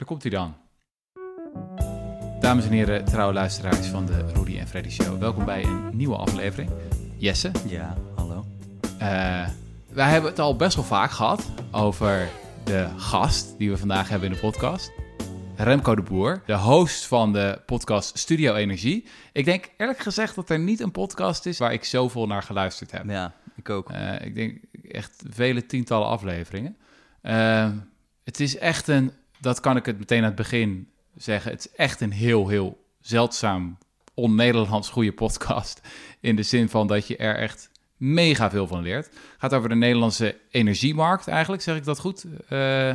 Daar komt hij dan. Dames en heren, trouwe luisteraars van de Rudy en Freddy Show. Welkom bij een nieuwe aflevering. Jesse, Ja, hallo. eh, wij hebben het al best wel vaak gehad over de gast die we vandaag hebben in de podcast. Remco de Boer, de host van de podcast Studio Energie. Ik denk eerlijk gezegd dat er niet een podcast is waar ik zoveel naar geluisterd heb. Ja, ik ook. Eh, ik denk echt vele tientallen afleveringen. Eh, het is echt een, dat kan ik het meteen aan het begin zeggen, het is echt een heel, heel zeldzaam, on-Nederlands goede podcast. In de zin van dat je er echt mega veel van leert. Gaat over de Nederlandse energiemarkt eigenlijk, zeg ik dat goed, eh,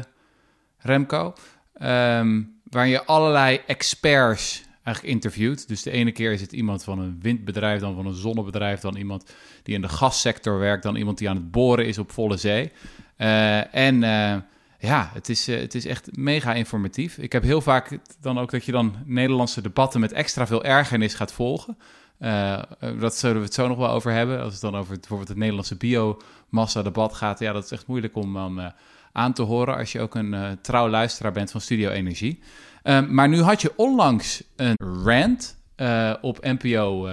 Remco? Ehm, waar je allerlei experts eigenlijk interviewt. Dus de ene keer is het iemand van een windbedrijf, dan van een zonnebedrijf, dan iemand die in de gassector werkt, dan iemand die aan het boren is op volle zee. Eh, en eh, ja, het is, eh, het is echt mega informatief. Ik heb heel vaak dan ook dat je dan Nederlandse debatten met extra veel ergernis gaat volgen. Eh, eh, dat zullen we het zo nog wel over hebben. Als het dan over bijvoorbeeld het Nederlandse biomassa-debat gaat. Ja, dat is echt moeilijk om dan aan te horen als je ook een trouw luisteraar bent van Studio Energie. Um, maar nu had je onlangs een rant op NPO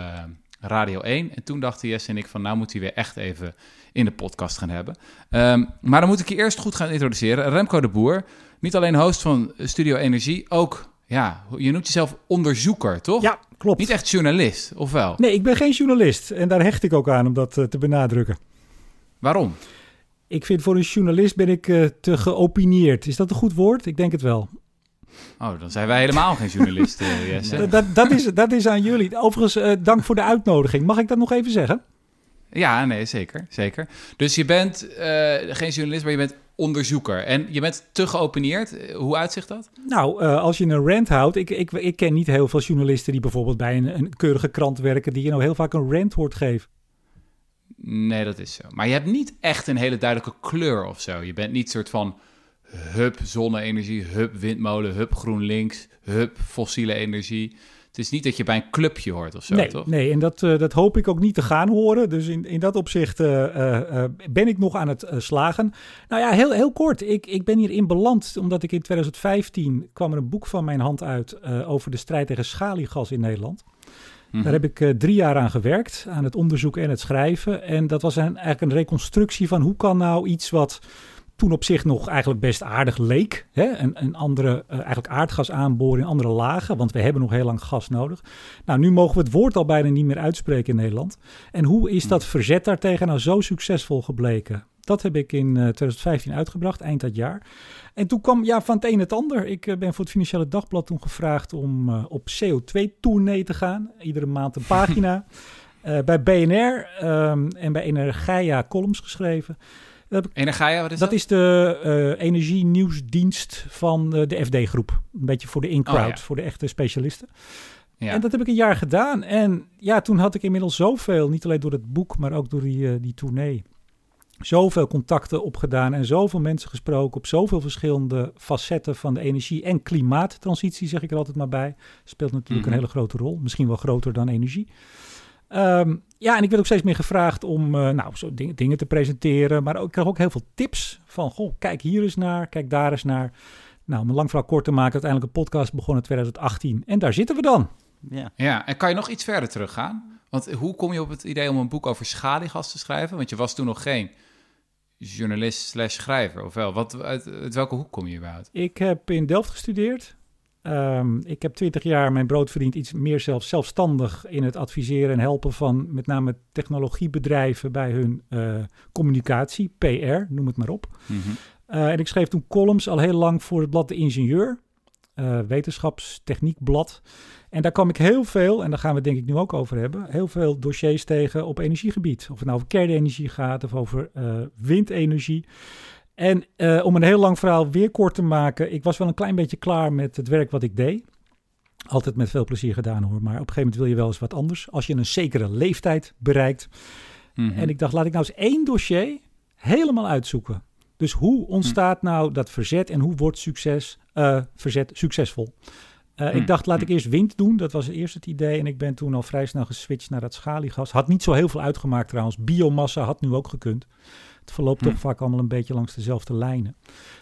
Radio 1. En toen dachten Jesse en ik van nou moet hij weer echt even in de podcast gaan hebben. Um, maar dan moet ik je eerst goed gaan introduceren. Remco de Boer, niet alleen host van Studio Energie, ook, ja, je noemt jezelf onderzoeker, toch? Ja, klopt. Niet echt journalist, of wel? Nee, ik ben geen journalist. En daar hecht ik ook aan om dat uh, te benadrukken. Waarom? Ik vind voor een journalist ben ik uh, te geopineerd. Is dat een goed woord? Ik denk het wel. Oh, dan zijn wij helemaal geen journalisten, uh, Jesse. dat, dat, dat, is, dat is aan jullie. Overigens, uh, dank voor de uitnodiging. Mag ik dat nog even zeggen? Ja, nee, zeker. zeker. Dus je bent uh, geen journalist, maar je bent onderzoeker. En je bent te geopineerd. Hoe uitzicht dat? Nou, uh, als je een rant houdt... Ik, ik, ik ken niet heel veel journalisten die bijvoorbeeld bij een, een keurige krant werken... die je nou heel vaak een rant hoort geven. Nee, dat is zo. Maar je hebt niet echt een hele duidelijke kleur of zo. Je bent niet soort van hup zonne-energie, hup windmolen, hup GroenLinks, hup fossiele energie. Het is niet dat je bij een clubje hoort of zo, nee, toch? Nee, en dat, uh, dat hoop ik ook niet te gaan horen. Dus in, in dat opzicht uh, uh, ben ik nog aan het slagen. Nou ja, heel, heel kort. Ik, ik ben hierin beland omdat ik in 2015 kwam er een boek van mijn hand uit over de strijd tegen schaliegas in Nederland. Mm-hmm. Daar heb ik uh, drie jaar aan gewerkt, aan het onderzoek en het schrijven. En dat was een, eigenlijk een reconstructie van hoe kan nou iets wat toen op zich nog eigenlijk best aardig leek. Hè? Een, een andere, uh, eigenlijk aardgas aanboren in andere lagen, want we hebben nog heel lang gas nodig. Nou, nu mogen we het woord al bijna niet meer uitspreken in Nederland. En hoe is dat verzet daartegen nou zo succesvol gebleken? Dat heb ik in uh, 2015 uitgebracht, eind dat jaar. En toen kwam ja, van het een het ander. Ik uh, ben voor het Financiële Dagblad toen gevraagd om uh, op CO2-tournee te gaan. Iedere maand een pagina. bij BNR um, en bij Energia columns geschreven. Dat Energia, wat is dat? Dat is de uh, energienieuwsdienst van de FD-groep. Een beetje voor de in-crowd, oh, ja. voor de echte specialisten. Ja. En dat heb ik een jaar gedaan. En ja, toen had ik inmiddels zoveel, niet alleen door het boek, maar ook door die, uh, die tournee zoveel contacten opgedaan en zoveel mensen gesproken op zoveel verschillende facetten van de energie- en klimaattransitie, zeg ik er altijd maar bij. Speelt natuurlijk een hele grote rol, misschien wel groter dan energie. Um, ja, en ik werd ook steeds meer gevraagd om uh, nou, zo ding, dingen te presenteren, maar ook, ik kreeg ook heel veel tips van, goh, kijk hier eens naar, kijk daar eens naar. Nou, om een lang verhaal kort te maken, uiteindelijk een podcast begon in 2018 en daar zitten we dan. Ja. ja, en kan je nog iets verder teruggaan? Want hoe kom je op het idee om een boek over schaliegas te schrijven? Want je was toen nog geen journalist slash schrijver, of wel? Wat, uit, uit, welke hoek kom je überhaupt? Ik heb in Delft gestudeerd. Um, ik heb twintig jaar mijn brood verdiend, iets meer zelf, zelfstandig in het adviseren en helpen van met name technologiebedrijven bij hun uh, communicatie, PR, noem het maar op. Mm-hmm. Uh, en ik schreef toen columns al heel lang voor het blad De Ingenieur, uh, wetenschapstechniekblad. En daar kwam ik heel veel, en daar gaan we het denk ik nu ook over hebben, heel veel dossiers tegen op energiegebied. Of het nou over kernenergie gaat of over windenergie. En uh, om een heel lang verhaal weer kort te maken, ik was wel een klein beetje klaar met het werk wat ik deed. Altijd met veel plezier gedaan hoor, maar op een gegeven moment wil je wel eens wat anders. Als je een zekere leeftijd bereikt. Mm-hmm. En ik dacht, laat ik nou eens één dossier helemaal uitzoeken. Dus hoe ontstaat nou dat verzet en hoe wordt succes, uh, verzet succesvol? Uh, hmm. Ik dacht, laat ik eerst wind doen. Dat was eerst het idee. En ik ben toen al vrij snel geswitcht naar dat schaliegas. Had niet zo heel veel uitgemaakt trouwens. Biomassa had nu ook gekund. Het verloopt Hm. toch vaak allemaal een beetje langs dezelfde lijnen.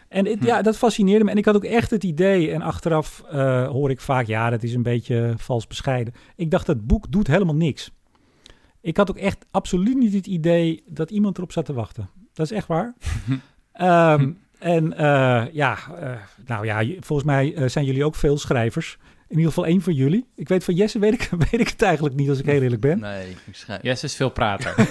En het- Hm. ja, dat fascineerde me. En ik had ook echt het idee, en achteraf eh, hoor ik vaak, ja, dat is een beetje vals bescheiden. Ik dacht, dat boek doet helemaal niks. Ik had ook echt absoluut niet het idee dat iemand erop zat te wachten. Dat is echt waar. Ehm, en eh, ja, eh, nou ja, volgens mij eh, zijn jullie ook veel schrijvers. In ieder geval één van jullie. Ik weet van Jesse, weet ik, weet ik het eigenlijk niet als ik heel eerlijk ben. Nee, ik schrijf. Yes is veel prater.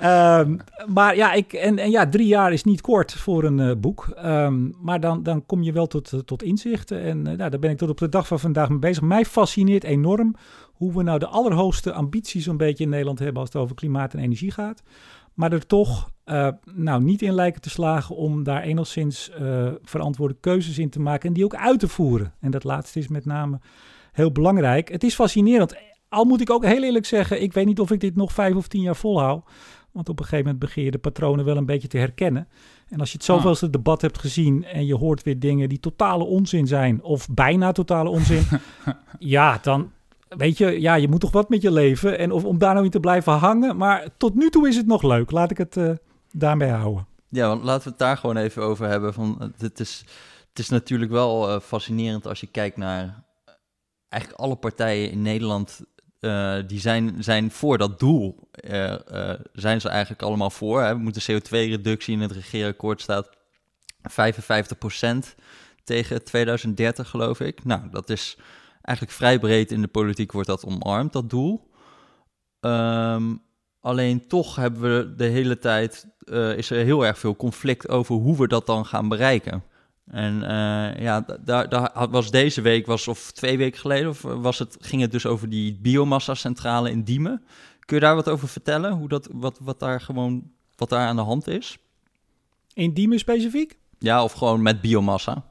Ehm, maar ja, ik, en, en ja, drie jaar is niet kort voor een eh, boek. Ehm, maar dan, dan kom je wel tot, eh, tot inzichten. En eh, nou, daar ben ik tot op de dag van vandaag mee bezig. Mij fascineert enorm hoe we nou de allerhoogste ambities een beetje in Nederland hebben als het over klimaat en energie gaat. Maar er toch nou, niet in lijken te slagen om daar enigszins verantwoorde keuzes in te maken en die ook uit te voeren. En dat laatste is met name heel belangrijk. Het is fascinerend. Al moet ik ook heel eerlijk zeggen, ik weet niet of ik dit nog vijf of tien jaar volhoud. Want op een gegeven moment begin je de patronen wel een beetje te herkennen. En als je het zoveelste debat hebt gezien en je hoort weer dingen die totale onzin zijn, of bijna totale onzin, ja, dan weet je, ja, je moet toch wat met je leven. En of, om daar nou in te blijven hangen. Maar tot nu toe is het nog leuk. Laat ik het eh, daarmee houden. Ja, want laten we het daar gewoon even over hebben. Van, het, is, het is natuurlijk wel eh, fascinerend als je kijkt naar eh, eigenlijk alle partijen in Nederland. Eh, die zijn, zijn voor dat doel. eh, zijn ze eigenlijk allemaal voor. Hè? We moeten CO2-reductie in het regeerakkoord staat 55% tegen 2030, geloof ik. Nou, dat is eigenlijk vrij breed in de politiek wordt dat omarmd, dat doel. Ehm, alleen toch hebben we de hele tijd, is er heel erg veel conflict over hoe we dat dan gaan bereiken. En eh, ja, da- daar, daar was deze week, was, of twee weken geleden, of was het, ging het dus over die biomassa-centrale in Diemen. Kun je daar wat over vertellen? Hoe dat, wat, wat daar gewoon, wat daar aan de hand is? In Diemen specifiek? Ja, of gewoon met biomassa.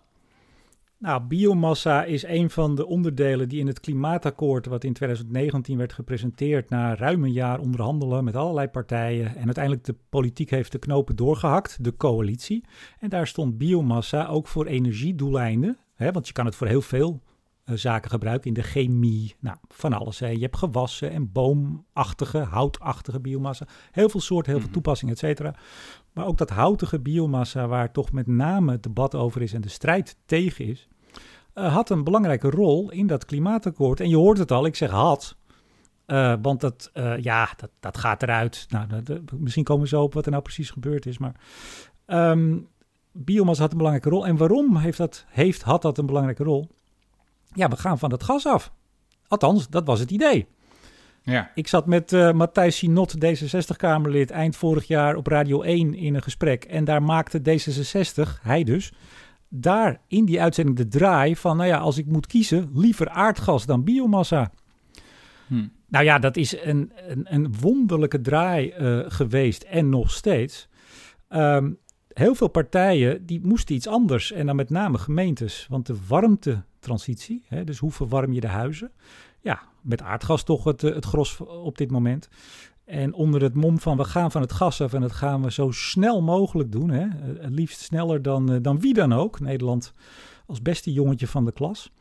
Nou, biomassa is een van de onderdelen die in het klimaatakkoord, wat in 2019 werd gepresenteerd, na ruim een jaar onderhandelen met allerlei partijen. En uiteindelijk de politiek heeft de knopen doorgehakt, de coalitie. En daar stond biomassa ook voor energiedoeleinden. Hè, want je kan het voor heel veel eh, zaken gebruiken in de chemie. Nou, van alles. Hè. Je hebt gewassen en boomachtige, houtachtige biomassa. Heel veel soorten, heel veel Mhm. toepassingen, et cetera. Maar ook dat houtige biomassa, waar toch met name het debat over is en de strijd tegen is, eh, had een belangrijke rol in dat klimaatakkoord. En je hoort het al, ik zeg had. eh, want dat, eh, ja, dat, dat gaat eruit. Nou, dat- dat- misschien komen we zo op wat er nou precies gebeurd is. Maar ehm, biomassa had een belangrijke rol. En waarom heeft dat, heeft, had dat een belangrijke rol? Ja, we gaan van het gas af. Althans, dat was het idee. Ja. Ik zat met eh, Matthijs Sinot, D66-Kamerlid, eind vorig jaar op Radio 1 in een gesprek. En daar maakte D66, hij dus, daar in die uitzending de draai van... nou ja, als ik moet kiezen, liever aardgas dan biomassa. Hm. Nou ja, dat is een, een, een wonderlijke draai eh, geweest en nog steeds. Ehm, heel veel partijen die moesten iets anders en dan met name gemeentes. Want de warmtetransitie, hè, dus hoe verwarm je de huizen? Ja, met aardgas toch het, eh, het gros op dit moment. En onder het mom van we gaan van het gas af en dat gaan we zo snel mogelijk doen. Hè? eh, Het liefst sneller dan, eh, dan wie dan ook. Nederland als beste jongetje van de klas.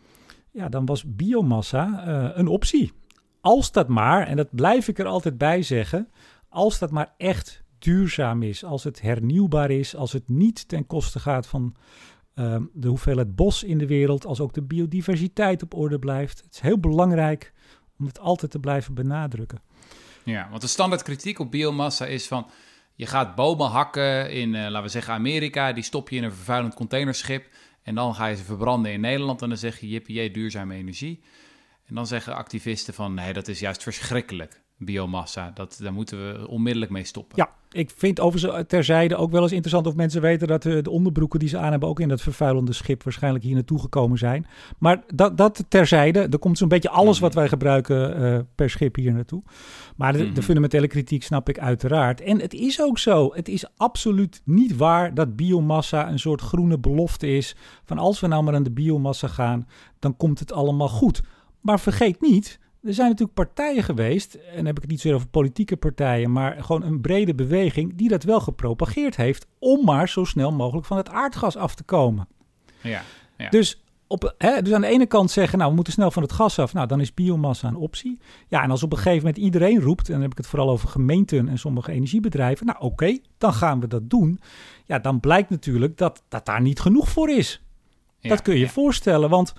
Ja, dan was biomassa een optie. Als dat maar, en dat blijf ik er altijd bij zeggen, als dat maar echt duurzaam is, als het hernieuwbaar is, als het niet ten koste gaat van ehm, de hoeveelheid bos in de wereld, als ook de biodiversiteit op orde blijft. Het is heel belangrijk om het altijd te blijven benadrukken. Ja, want de standaard kritiek op biomassa is van... je gaat bomen hakken in, eh, laten we zeggen, Amerika... die stop je in een vervuilend containerschip... en dan ga je ze verbranden in Nederland... en dan zeg je, jippie, duurzame energie. En dan zeggen activisten van... nee, dat is juist verschrikkelijk, biomassa. Dat, daar moeten we onmiddellijk mee stoppen. Ja, ik vind overigens terzijde ook wel eens interessant of mensen weten dat eh, de onderbroeken die ze aan hebben ook in dat vervuilende schip waarschijnlijk hier naartoe gekomen zijn. Maar dat, dat terzijde, er komt zo'n beetje alles wat wij gebruiken eh, per schip hier naartoe. Maar de, de Mhm. fundamentele kritiek snap ik uiteraard. En het is ook zo, het is absoluut niet waar dat biomassa een soort groene belofte is. Van als we nou maar aan de biomassa gaan, dan komt het allemaal goed. Maar vergeet niet, er zijn natuurlijk partijen geweest, en dan heb ik het niet zozeer over politieke partijen, maar gewoon een brede beweging die dat wel gepropageerd heeft om maar zo snel mogelijk van het aardgas af te komen. Ja, ja. Dus op, hè, dus aan de ene kant zeggen, nou, we moeten snel van het gas af. Nou, dan is biomassa een optie. Ja, en als op een gegeven moment iedereen roept, en dan heb ik het vooral over gemeenten en sommige energiebedrijven. Nou, oké, dan gaan we dat doen. Ja, dan blijkt natuurlijk dat, dat daar niet genoeg voor is. Ja, dat kun je je ja. voorstellen, want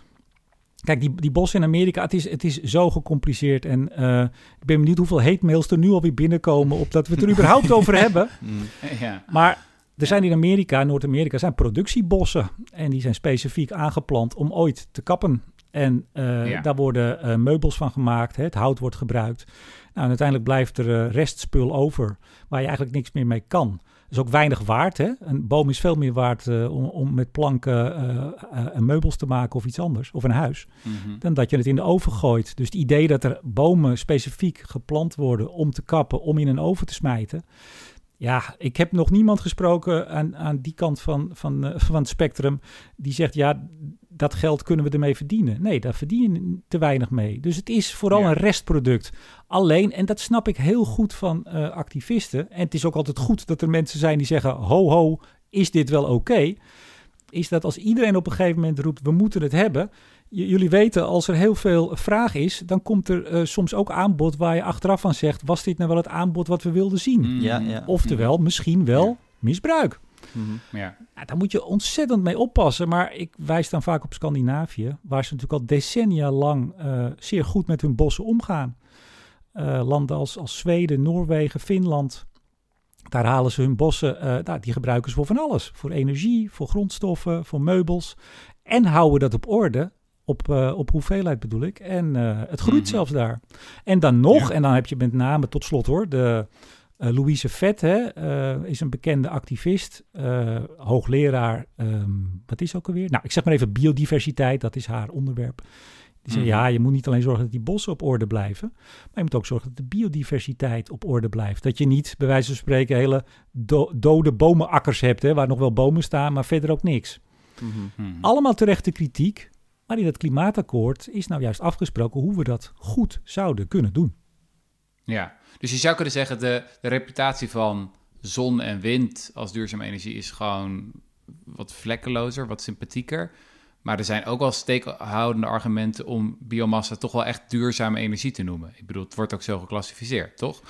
kijk, die, die bossen in Amerika, het is, het is zo gecompliceerd. En eh, ik ben benieuwd hoeveel hate mails er nu alweer binnenkomen op dat we het er überhaupt over hebben. Mm. Ja. Maar er zijn in Amerika, Noord-Amerika, zijn productiebossen. En die zijn specifiek aangeplant om ooit te kappen. En eh, Ja. daar worden eh, meubels van gemaakt. Hè, het hout wordt gebruikt. Nou, en uiteindelijk blijft er restspul over waar je eigenlijk niks meer mee kan. Dat is ook weinig waard. Hè? Een boom is veel meer waard eh, om, om met planken eh, eh, een meubels te maken of iets anders. Of een huis Mhm. dan dat je het in de oven gooit. Dus het idee dat er bomen specifiek geplant worden om te kappen, om in een oven te smijten. Ja, ik heb nog niemand gesproken aan, aan die kant van, van, eh, van het spectrum die zegt, ja, dat geld kunnen we ermee verdienen. Nee, daar verdien je te weinig mee. Dus het is vooral Ja. een restproduct. Alleen, en dat snap ik heel goed van eh, activisten, en het is ook altijd goed dat er mensen zijn die zeggen, ho ho, is dit wel oké? Is dat als iedereen op een gegeven moment roept, we moeten het hebben, jullie weten, als er heel veel vraag is, dan komt er eh, soms ook aanbod waar je achteraf van zegt: was dit nou wel het aanbod wat we wilden zien? Mhm. Ja, ja. Oftewel, misschien wel Ja. misbruik. Mhm. Ja. Ja, daar moet je ontzettend mee oppassen. Maar ik wijs dan vaak op Scandinavië, waar ze natuurlijk al decennia lang eh, zeer goed met hun bossen omgaan. Eh, landen als, als Zweden, Noorwegen, Finland. Daar halen ze hun bossen, eh, nou, die gebruiken ze voor van alles. Voor energie, voor grondstoffen, voor meubels. En houden dat op orde, op, eh, op hoeveelheid bedoel ik. En eh, het groeit Mhm. zelfs daar. En dan nog, Ja. en dan heb je met name tot slot hoor, de eh, Louise Vet hè, is een bekende activist, hoogleraar, ehm, wat is ook alweer? Nou, ik zeg maar even biodiversiteit, dat is haar onderwerp. Die zei, Mhm. ja, je moet niet alleen zorgen dat die bossen op orde blijven, maar je moet ook zorgen dat de biodiversiteit op orde blijft. Dat je niet, bij wijze van spreken, hele do- dode bomenakkers hebt, hè, waar nog wel bomen staan, maar verder ook niks. Mhm. Allemaal terechte kritiek, maar in het klimaatakkoord is nou juist afgesproken hoe we dat goed zouden kunnen doen. Ja, dus je zou kunnen zeggen, de, de reputatie van zon en wind als duurzame energie is gewoon wat vlekkelozer, wat sympathieker. Maar er zijn ook wel steekhoudende argumenten om biomassa toch wel echt duurzame energie te noemen. Ik bedoel, het wordt ook zo geclassificeerd, toch?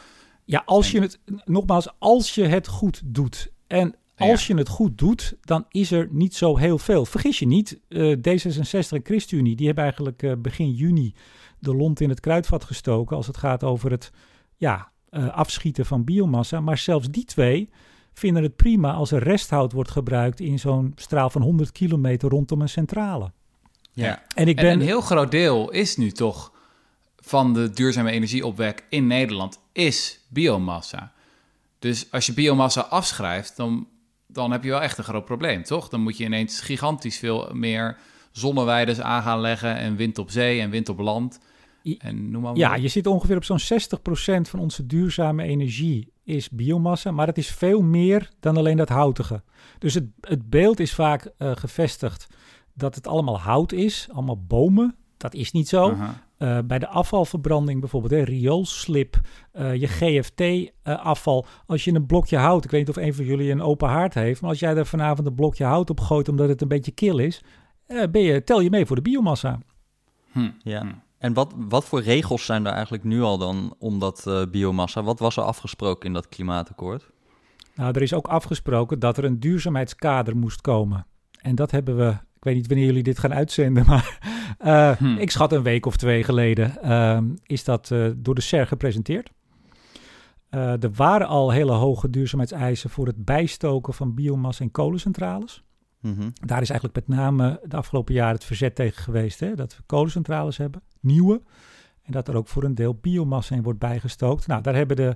Ja, als je het, nogmaals, als je het goed doet. En als je het goed doet, dan is er niet zo heel veel. Vergis je niet, eh, D66 en ChristenUnie, die hebben eigenlijk eh, begin juni de lont in het kruidvat gestoken als het gaat over het ja, eh, afschieten van biomassa. Maar zelfs die twee vinden het prima als er resthout wordt gebruikt in zo'n straal van 100 kilometer rondom een centrale. Ja. En ik En ben... een heel groot deel is nu toch van de duurzame energieopwek in Nederland is biomassa. Dus als je biomassa afschrijft, dan, dan heb je wel echt een groot probleem, toch? Dan moet je ineens gigantisch veel meer zonneweiden aan gaan leggen en wind op zee en wind op land. En noem maar Ja, je zit ongeveer op zo'n 60% van onze duurzame energie is biomassa, maar het is veel meer dan alleen dat houtige. Dus het, het beeld is vaak eh, gevestigd dat het allemaal hout is, allemaal bomen. Dat is niet zo. Eh, bij de afvalverbranding bijvoorbeeld, hè, rioolslip, eh, je GFT-afval. als je een blokje hout, ik weet niet of een van jullie een open haard heeft, maar als jij er vanavond een blokje hout op gooit omdat het een beetje kil is, eh, ben je, tel je mee voor de biomassa. Hm. Ja. Hm. En wat, wat voor regels zijn er eigenlijk nu al dan om dat eh, biomassa? Wat was er afgesproken in dat klimaatakkoord? Nou, er is ook afgesproken dat er een duurzaamheidskader moest komen. En dat hebben we, weet niet wanneer jullie dit gaan uitzenden, maar eh, Hm. ik schat een week of twee geleden ehm, is dat eh, door de SER gepresenteerd. Eh, er waren al hele hoge duurzaamheidseisen voor het bijstoken van biomassa en kolencentrales. Mhm. Daar is eigenlijk met name de afgelopen jaren het verzet tegen geweest. Hè? Dat we kolencentrales hebben, nieuwe. En dat er ook voor een deel biomassa in wordt bijgestookt. Nou, daar hebben de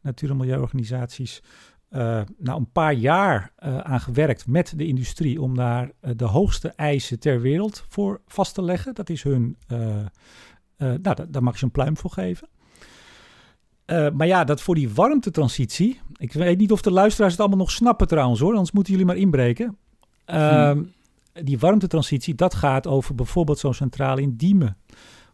natuur- en milieuorganisaties eh, nou een paar jaar eh, aan gewerkt met de industrie om daar eh, de hoogste eisen ter wereld voor vast te leggen. Dat is hun, nou, daar, mag je een pluim voor geven. Maar ja, dat voor die warmtetransitie. Ik weet niet of de luisteraars het allemaal nog snappen trouwens hoor, anders moeten jullie maar inbreken. Ehm, Die warmtetransitie, dat gaat over bijvoorbeeld zo'n centrale in Diemen.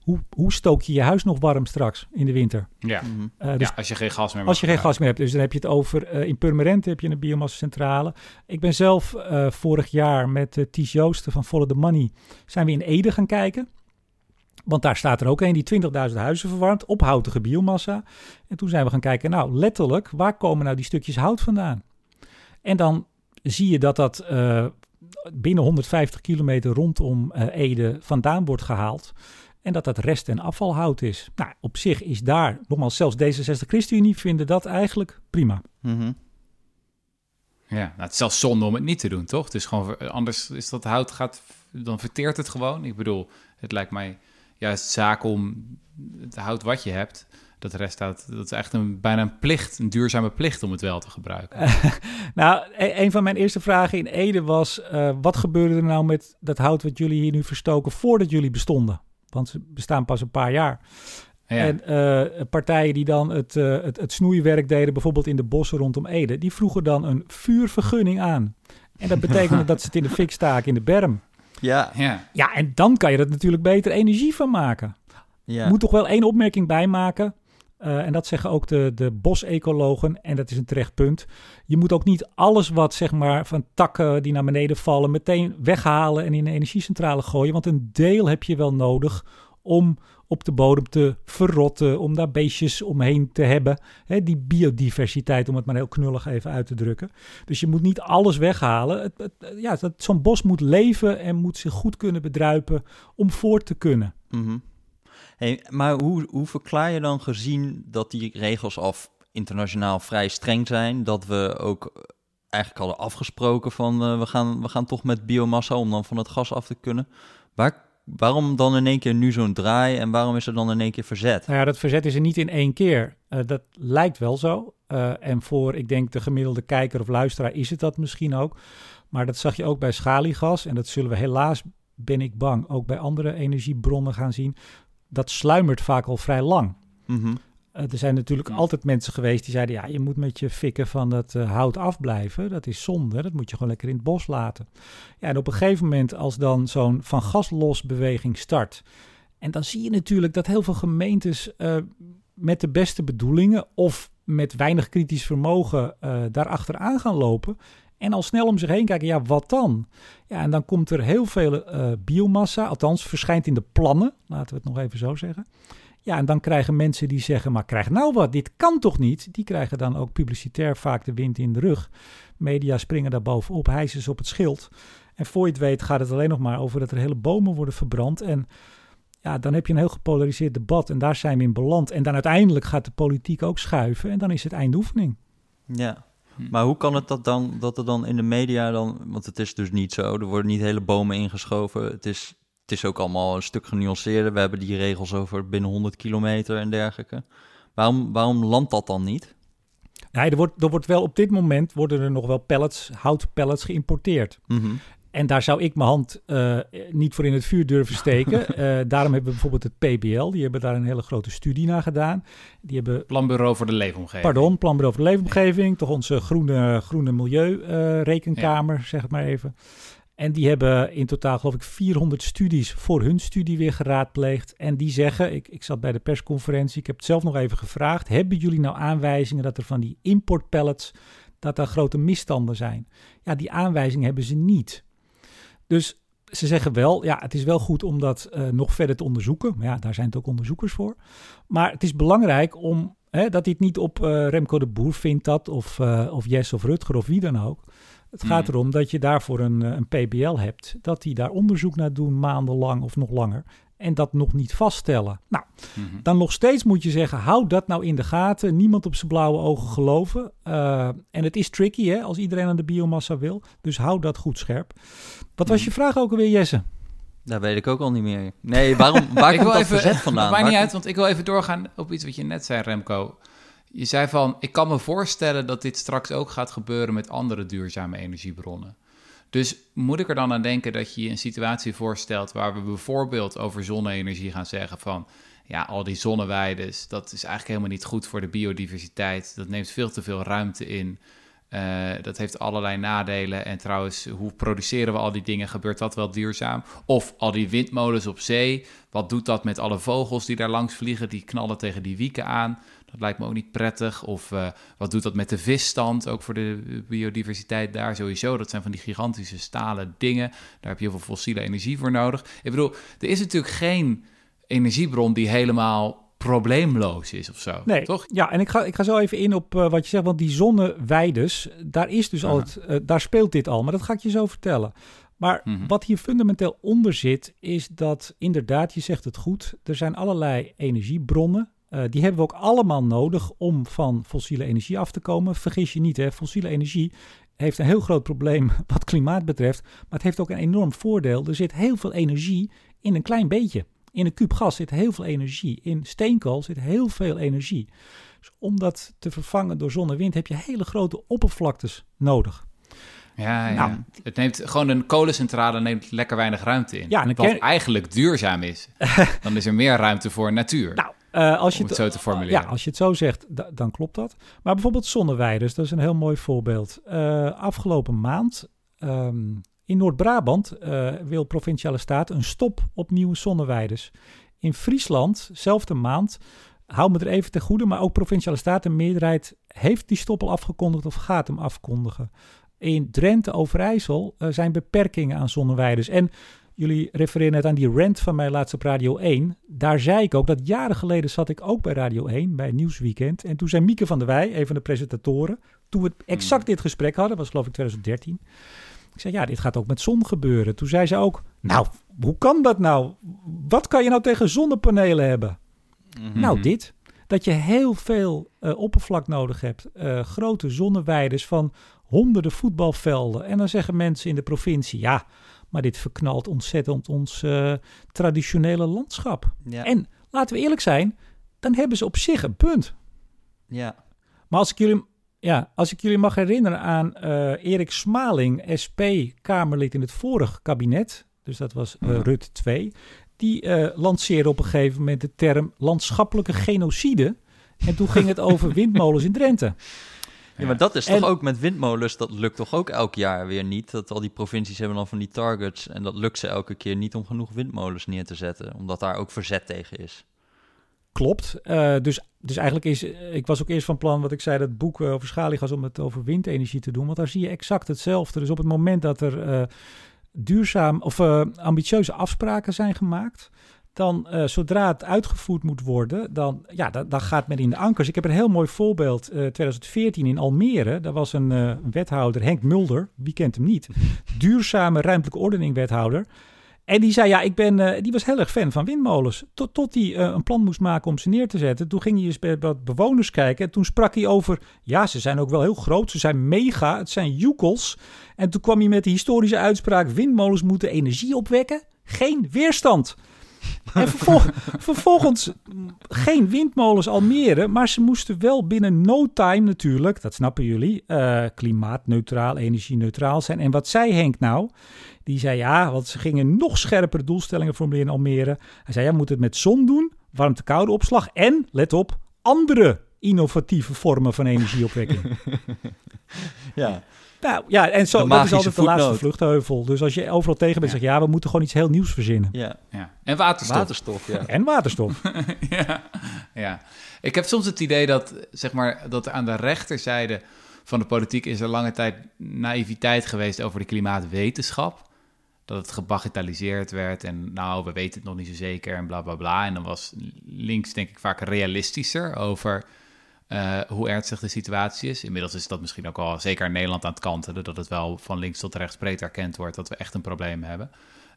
Hoe, hoe stook je je huis nog warm straks in de winter? Ja. Uh, dus ja, als je geen gas meer Als je geen gas meer hebt. Dus dan heb je het over, uh, in Purmerend heb je een biomassacentrale. Ik ben zelf uh, vorig jaar met uh, Ties Joosten van Follow the Money, zijn we in Ede gaan kijken. Want daar staat er ook een die 20.000 huizen verwarmt op houtige biomassa. En toen zijn we gaan kijken, nou letterlijk, waar komen nou die stukjes hout vandaan? En dan zie je dat dat uh, binnen 150 kilometer rondom uh, Ede vandaan wordt gehaald. En dat dat rest- en afvalhout is. Nou, op zich is daar, nogmaals, zelfs D66 ChristenUnie vinden dat eigenlijk prima. Mm -hmm. Ja, nou, het is zelfs zonde om het niet te doen, toch? Het is gewoon, anders is dat hout gaat, dan verteert het gewoon. Ik bedoel, het lijkt mij juist zaak om het hout wat je hebt, dat resthout, dat is echt een, bijna een plicht, een duurzame plicht om het wel te gebruiken. nou, een, een van mijn eerste vragen in Ede was, uh, wat gebeurde er nou met dat hout wat jullie hier nu verstoken voordat jullie bestonden? Want ze bestaan pas een paar jaar. Ja. En uh, partijen die dan het, uh, het, het snoeiwerk deden, bijvoorbeeld in de bossen rondom Ede, die vroegen dan een vuurvergunning aan. En dat betekende dat ze het in de fik staken in de berm. Ja. ja. Ja, en dan kan je er natuurlijk beter energie van maken. Ja. Moet toch wel één opmerking bij maken. Uh, en dat zeggen ook de, de bosecologen, en dat is een terecht punt. Je moet ook niet alles wat zeg maar van takken die naar beneden vallen, meteen weghalen en in een energiecentrale gooien. Want een deel heb je wel nodig om op de bodem te verrotten, om daar beestjes omheen te hebben. Hè, die biodiversiteit, om het maar heel knullig even uit te drukken. Dus je moet niet alles weghalen. Het, het, ja, Zo'n bos moet leven en moet zich goed kunnen bedruipen om voort te kunnen. Mm. Maar hoe, hoe verklaar je dan gezien dat die regels af internationaal vrij streng zijn, dat we ook eigenlijk hadden afgesproken van uh, we, gaan, we gaan toch met biomassa om dan van het gas af te kunnen. Waar waarom dan in één keer nu zo'n draai en waarom is er dan in één keer verzet? Nou ja, dat verzet is er niet in één keer. Uh, dat lijkt wel zo. En voor, ik denk, de gemiddelde kijker of luisteraar is het dat misschien ook. Maar dat zag je ook bij schaliegas. En dat zullen we helaas, ben ik bang, ook bij andere energiebronnen gaan zien. Dat sluimert vaak al vrij lang. Mm -hmm. Uh, er zijn natuurlijk altijd mensen geweest die zeiden: ja, je moet met je fikken van dat uh, hout afblijven. Dat is zonde. Dat moet je gewoon lekker in het bos laten. Ja, en op een gegeven moment, als dan zo'n van gas los beweging start. En dan zie je natuurlijk dat heel veel gemeentes uh, met de beste bedoelingen of met weinig kritisch vermogen daarachter aan gaan lopen. En al snel om zich heen kijken, ja, wat dan? Ja, en dan komt er heel veel biomassa, althans verschijnt in de plannen, laten we het nog even zo zeggen. Ja, en dan krijgen mensen die zeggen, maar krijg nou wat, dit kan toch niet? Die krijgen dan ook publicitair vaak de wind in de rug. Media springen daar bovenop, hijsen ze op het schild. En voor je het weet gaat het alleen nog maar over dat er hele bomen worden verbrand. En ja, dan heb je een heel gepolariseerd debat en daar zijn we in beland. En dan uiteindelijk gaat de politiek ook schuiven en dan is het eindoefening. Ja, maar hoe kan het dat dan, dat er dan in de media dan, want het is dus niet zo, er worden niet hele bomen ingeschoven. Het is, het is ook allemaal een stuk genuanceerder. We hebben die regels over binnen 100 kilometer en dergelijke. Waarom, waarom landt dat dan niet? Nee, er wordt, er wordt wel op dit moment worden er nog wel pellets, houtpellets geïmporteerd. Mm -hmm. En daar zou ik mijn hand uh, niet voor in het vuur durven steken. uh, daarom hebben we bijvoorbeeld het PBL. Die hebben daar een hele grote studie naar gedaan. Die hebben... Planbureau voor de Leefomgeving. Pardon, Planbureau voor de Leefomgeving. Toch onze groene, groene milieurekenkamer, uh, ja. zeg het maar even. En die hebben in totaal, geloof ik, 400 studies voor hun studie weer geraadpleegd. En die zeggen, ik, ik zat bij de persconferentie, ik heb het zelf nog even gevraagd. Hebben jullie nou aanwijzingen dat er van die importpellets, dat daar grote misstanden zijn? Ja, die aanwijzingen hebben ze niet. Dus ze zeggen wel, ja, het is wel goed om dat uh, nog verder te onderzoeken. Maar ja, daar zijn het ook onderzoekers voor. Maar het is belangrijk om, hè, dat dit niet op uh, Remco de Boer vindt dat, of, uh, of Jess of Rutger of wie dan ook. Het gaat mm. erom dat je daarvoor een, een PBL hebt, dat die daar onderzoek naar doen, maandenlang of nog langer. En dat nog niet vaststellen. Nou, mm-hmm. dan nog steeds moet je zeggen, hou dat nou in de gaten. Niemand op zijn blauwe ogen geloven. Uh, en het is tricky, hè, als iedereen aan de biomassa wil. Dus hou dat goed scherp. Wat was je vraag ook alweer, Jesse? Dat weet ik ook al niet meer. Nee, waarom, waar ik komt wil dat even, verzet vandaan? Maakt niet uit, want ik wil even doorgaan op iets wat je net zei, Remco. Je zei van, ik kan me voorstellen dat dit straks ook gaat gebeuren met andere duurzame energiebronnen. Dus moet ik er dan aan denken dat je je een situatie voorstelt waar we bijvoorbeeld over zonne-energie gaan zeggen van, ja, al die zonneweides, dat is eigenlijk helemaal niet goed voor de biodiversiteit. Dat neemt veel te veel ruimte in. Uh, dat heeft allerlei nadelen. En trouwens, hoe produceren we al die dingen? Gebeurt dat wel duurzaam? Of al die windmolens op zee, wat doet dat met alle vogels die daar langs vliegen? Die knallen tegen die wieken aan. Dat lijkt me ook niet prettig. Of uh, wat doet dat met de visstand? Ook voor de biodiversiteit daar sowieso. Dat zijn van die gigantische stalen dingen. Daar heb je heel veel fossiele energie voor nodig. Ik bedoel, er is natuurlijk geen energiebron die helemaal probleemloos is of zo. Nee, toch? Ja, en ik ga, ik ga zo even in op uh, wat je zegt, want die zonneweides, daar is dus al het, uh, daar speelt dit al, maar dat ga ik je zo vertellen. Maar Mhm. wat hier fundamenteel onder zit, is dat inderdaad, je zegt het goed, er zijn allerlei energiebronnen. Uh, die hebben we ook allemaal nodig om van fossiele energie af te komen. Vergis je niet, hè, fossiele energie heeft een heel groot probleem wat klimaat betreft. Maar het heeft ook een enorm voordeel. Er zit heel veel energie in een klein beetje. In een kuub gas zit heel veel energie. In steenkool zit heel veel energie. Dus om dat te vervangen door zon en wind heb je hele grote oppervlaktes nodig. Ja, ja. Nou, het neemt gewoon een kolencentrale neemt lekker weinig ruimte in. Ja, wat kern- eigenlijk duurzaam is. Dan is er meer ruimte voor natuur. Nou, uh, als je om het zo te formuleren. Ja, als je het zo zegt, da- dan klopt dat. Maar bijvoorbeeld zonneweiders, dat is een heel mooi voorbeeld. Uh, afgelopen maand um, in Noord-Brabant uh, wil Provinciale Staat een stop op nieuwe zonneweiders. In Friesland, zelfde maand, hou me er even ten goede, maar ook Provinciale Staat, een meerderheid heeft die stop al afgekondigd of gaat hem afkondigen. In Drenthe, Overijssel zijn beperkingen aan zonneweiders. En jullie refereren net aan die rant van mij laatst op Radio 1. Daar zei ik ook dat jaren geleden zat ik ook bij Radio 1, bij Nieuwsweekend. En toen zei Mieke van der Wij, een van de presentatoren, toen we exact dit gesprek hadden, was geloof ik 2013. Ik zei, ja, dit gaat ook met zon gebeuren. Toen zei ze ook, nou, hoe kan dat nou? Wat kan je nou tegen zonnepanelen hebben? Mhm. Nou, dit. Dat je heel veel uh, oppervlak nodig hebt. Uh, grote zonneweiders van honderden voetbalvelden. En dan zeggen mensen in de provincie, ja, maar dit verknalt ontzettend ons uh, traditionele landschap. Ja. En laten we eerlijk zijn, dan hebben ze op zich een punt. Ja. Maar als ik jullie, ja, als ik jullie mag herinneren aan uh, Erik Smaling, SP-Kamerlid in het vorige kabinet, dus dat was uh, Rut 2, die uh, lanceerde op een gegeven moment de term landschappelijke genocide. En toen ging het over windmolens in Drenthe. Ja, maar dat is toch en, ook met windmolens, dat lukt toch ook elk jaar weer niet? Dat al die provincies hebben dan van die targets en dat lukt ze elke keer niet om genoeg windmolens neer te zetten, omdat daar ook verzet tegen is. Klopt. Uh, dus, dus eigenlijk is, ik was ook eerst van plan wat ik zei, dat boek uh, over schaliegas om het over windenergie te doen, want daar zie je exact hetzelfde. Dus op het moment dat er uh, duurzaam of ambitieuze afspraken zijn gemaakt, dan uh, zodra het uitgevoerd moet worden, dan, ja, dan, dan, gaat men in de ankers. Ik heb een heel mooi voorbeeld. Uh, 2014 in Almere, daar was een uh, wethouder, Henk Mulder, wie kent hem niet, duurzame ruimtelijke ordening wethouder. En die zei, ja, ik ben, die was heel erg fan van windmolens. Tot, tot hij een plan moest maken om ze neer te zetten. Toen ging hij eens bij wat bewoners kijken. En toen sprak hij over, ja, ze zijn ook wel heel groot. Ze zijn mega, het zijn joekels. En toen kwam hij met de historische uitspraak, windmolens moeten energie opwekken. Geen weerstand. En vervol vervolgens geen windmolens Almere, maar ze moesten wel binnen no time natuurlijk, dat snappen jullie, uh, klimaatneutraal, energie-neutraal zijn. En wat zei Henk nou? Die zei ja, want ze gingen nog scherpere doelstellingen formuleren in Almere. Hij zei ja, moet het met zon doen, warmte-koude opslag en, let op, andere innovatieve vormen van energieopwekking. ja. Nou ja, en zo, dat is altijd de laatste vluchtheuvel. Dus als je overal tegen bent, ja. zeg je ja, we moeten gewoon iets heel nieuws verzinnen. Ja. ja. En waterstof. Waterstof, ja. En waterstof. ja. ja. Ik heb soms het idee dat, zeg maar, dat aan de rechterzijde van de politiek is er lange tijd naïviteit geweest over de klimaatwetenschap. Dat het gebagitaliseerd werd en nou, we weten het nog niet zo zeker en bla bla bla. En dan was links denk ik vaak realistischer over uh, hoe ernstig de situatie is. Inmiddels is dat misschien ook al zeker in Nederland aan het kantelen, dat het wel van links tot rechts breed erkend wordt dat we echt een probleem hebben.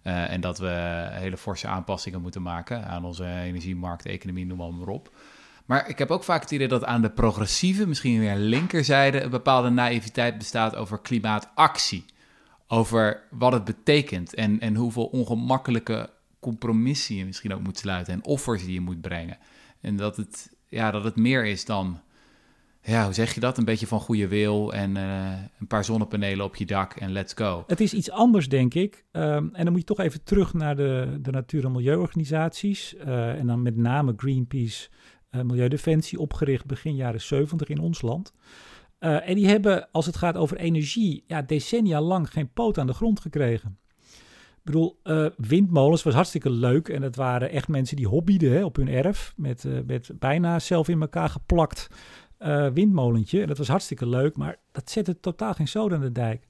Uh, en dat we hele forse aanpassingen moeten maken aan onze energiemarkt, economie, noem maar, maar op. Maar ik heb ook vaak het idee dat aan de progressieve, misschien weer linkerzijde, een bepaalde naïviteit bestaat over klimaatactie. Over wat het betekent en, en hoeveel ongemakkelijke compromissen je misschien ook moet sluiten en offers die je moet brengen. En dat het, ja, dat het meer is dan, ja, hoe zeg je dat? Een beetje van goede wil en uh, een paar zonnepanelen op je dak en let's go. Het is iets anders, denk ik. Um, en dan moet je toch even terug naar de, de natuur- en milieuorganisaties. Uh, en dan met name Greenpeace, uh, Milieudefensie, opgericht begin jaren 70 in ons land. En die hebben, als het gaat over energie, ja, decennia lang geen poot aan de grond gekregen. Ik bedoel, uh, windmolens was hartstikke leuk. En dat waren echt mensen die hobbyden hè, op hun erf. Met, uh, met bijna zelf in elkaar geplakt windmolentje. En dat was hartstikke leuk. Maar dat zette totaal geen zoden aan de dijk.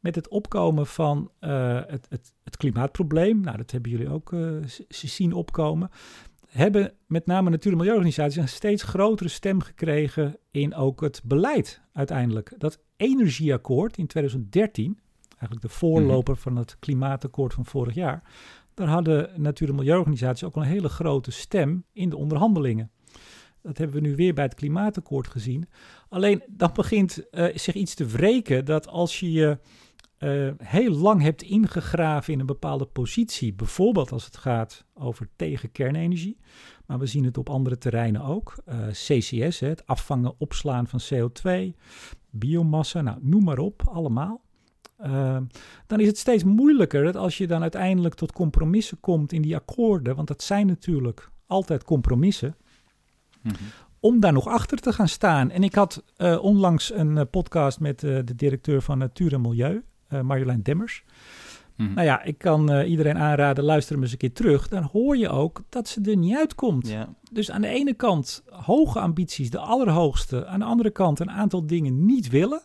Met het opkomen van het, het, het, klimaatprobleem. Nou, dat hebben jullie ook zien opkomen hebben met name natuur- milieuorganisaties een steeds grotere stem gekregen in ook het beleid uiteindelijk. Dat energieakkoord in 2013, eigenlijk de voorloper van het klimaatakkoord van vorig jaar, daar hadden natuur- en milieuorganisaties ook een hele grote stem in de onderhandelingen. Dat hebben we nu weer bij het klimaatakkoord gezien. Alleen dan begint uh, zich iets te wreken dat als je je uh, heel lang hebt ingegraven in een bepaalde positie, bijvoorbeeld als het gaat over tegen kernenergie, maar we zien het op andere terreinen ook. Eh, CCS, hè, het afvangen, opslaan van CO2, biomassa, nou, noem maar op, allemaal. Uh, dan is het steeds moeilijker dat als je dan uiteindelijk tot compromissen komt in die akkoorden, want dat zijn natuurlijk altijd compromissen, mm -hmm. om daar nog achter te gaan staan. En ik had uh, onlangs een podcast met de directeur van Natuur en Milieu, Marjolein Demmers. Mhm. Nou ja, ik kan uh, iedereen aanraden, luister hem eens een keer terug. Dan hoor je ook dat ze er niet uitkomt. Ja. Dus aan de ene kant hoge ambities, de allerhoogste. Aan de andere kant een aantal dingen niet willen.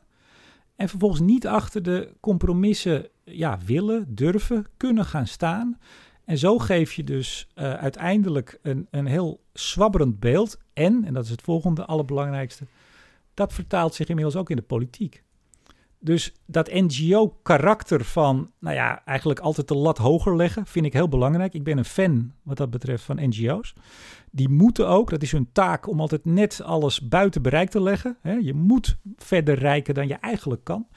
En vervolgens niet achter de compromissen ja, willen, durven, kunnen gaan staan. En zo geef je dus uh, uiteindelijk een, een heel zwabberend beeld. En, en dat is het volgende, allerbelangrijkste, dat vertaalt zich inmiddels ook in de politiek. Dus dat NGO-karakter van, nou ja, eigenlijk altijd de lat hoger leggen, vind ik heel belangrijk. Ik ben een fan wat dat betreft van NGO's. Die moeten ook, dat is hun taak, om altijd net alles buiten bereik te leggen. Je moet verder rijken dan je eigenlijk kan.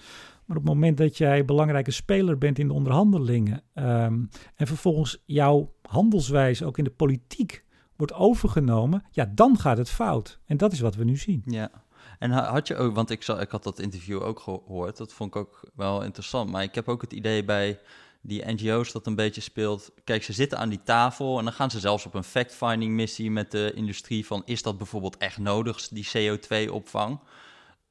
Maar op het moment dat jij belangrijke speler bent in de onderhandelingen um, en vervolgens jouw handelswijze ook in de politiek wordt overgenomen, ja, dan gaat het fout. En dat is wat we nu zien. Ja. En had je ook, want ik, zal, ik had dat interview ook gehoord, dat vond ik ook wel interessant. Maar ik heb ook het idee bij die NGO's dat een beetje speelt. Kijk, ze zitten aan die tafel en dan gaan ze zelfs op een fact-finding missie met de industrie van is dat bijvoorbeeld echt nodig, die CO2-opvang?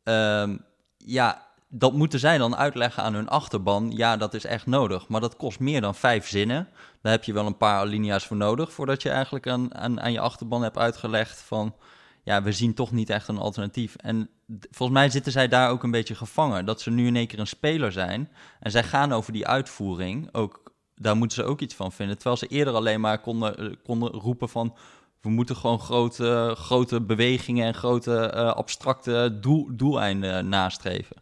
Ehm, ja, dat moeten zij dan uitleggen aan hun achterban. Ja, dat is echt nodig. Maar dat kost meer dan vijf zinnen. Daar heb je wel een paar alinea's voor nodig voordat je eigenlijk aan, aan, aan je achterban hebt uitgelegd van ja, we zien toch niet echt een alternatief. En volgens mij zitten zij daar ook een beetje gevangen. Dat ze nu in één keer een speler zijn. En zij gaan over die uitvoering. Ook, daar moeten ze ook iets van vinden. Terwijl ze eerder alleen maar konden, eh, konden roepen van... we moeten gewoon grote, grote bewegingen en grote uh, abstracte doel, doeleinden nastreven.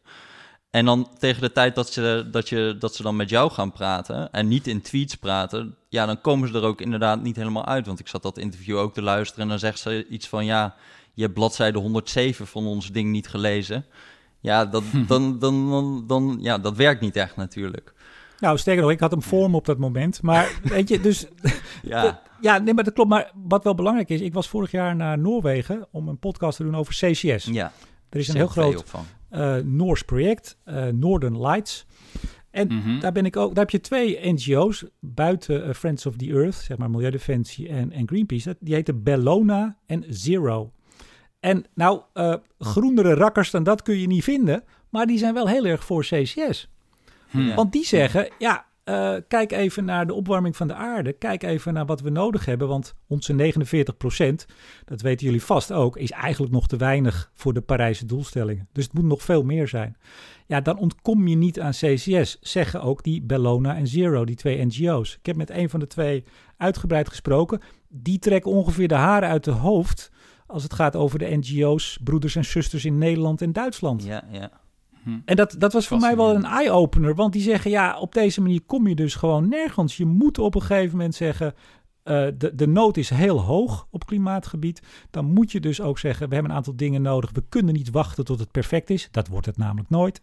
En dan tegen de tijd dat ze, dat, je, dat ze dan met jou gaan praten en niet in tweets praten, ja, dan komen ze er ook inderdaad niet helemaal uit. Want ik zat dat interview ook te luisteren en dan zegt ze iets van, ja, je hebt bladzijde 107 van ons ding niet gelezen. Ja, dat, dan, dan, dan, dan, ja, dat werkt niet echt natuurlijk. Nou, sterker nog, ik had hem voor me op dat moment. Maar weet je, dus... ja. ja, nee, maar dat klopt. Maar wat wel belangrijk is, ik was vorig jaar naar Noorwegen om een podcast te doen over CCS. Ja. Er is een heel groot Noors project, uh, Northern Lights. En mhm. daar ben ik ook, daar heb je twee NGO's buiten uh, Friends of the Earth, zeg maar Milieudefensie en, en Greenpeace. Die heten Bellona en Zero. En nou, groenere rakkers dan dat kun je niet vinden, maar die zijn wel heel erg voor CCS. Hmm. Want die zeggen, ja, uh, kijk even naar de opwarming van de aarde. Kijk even naar wat we nodig hebben. Want onze 49% dat weten jullie vast ook, is eigenlijk nog te weinig voor de Parijse doelstellingen. Dus het moet nog veel meer zijn. Ja, dan ontkom je niet aan CCS, zeggen ook die Bellona en Zero, die twee NGO's. Ik heb met een van de twee uitgebreid gesproken. Die trekken ongeveer de haren uit de hoofd als het gaat over de NGO's, broeders en zusters in Nederland en Duitsland. Ja, ja. Hm. En dat, dat was voor mij wel een eye-opener. Want die zeggen, ja, op deze manier kom je dus gewoon nergens. Je moet op een gegeven moment zeggen, uh, de, de nood is heel hoog op klimaatgebied. Dan moet je dus ook zeggen, we hebben een aantal dingen nodig. We kunnen niet wachten tot het perfect is. Dat wordt het namelijk nooit.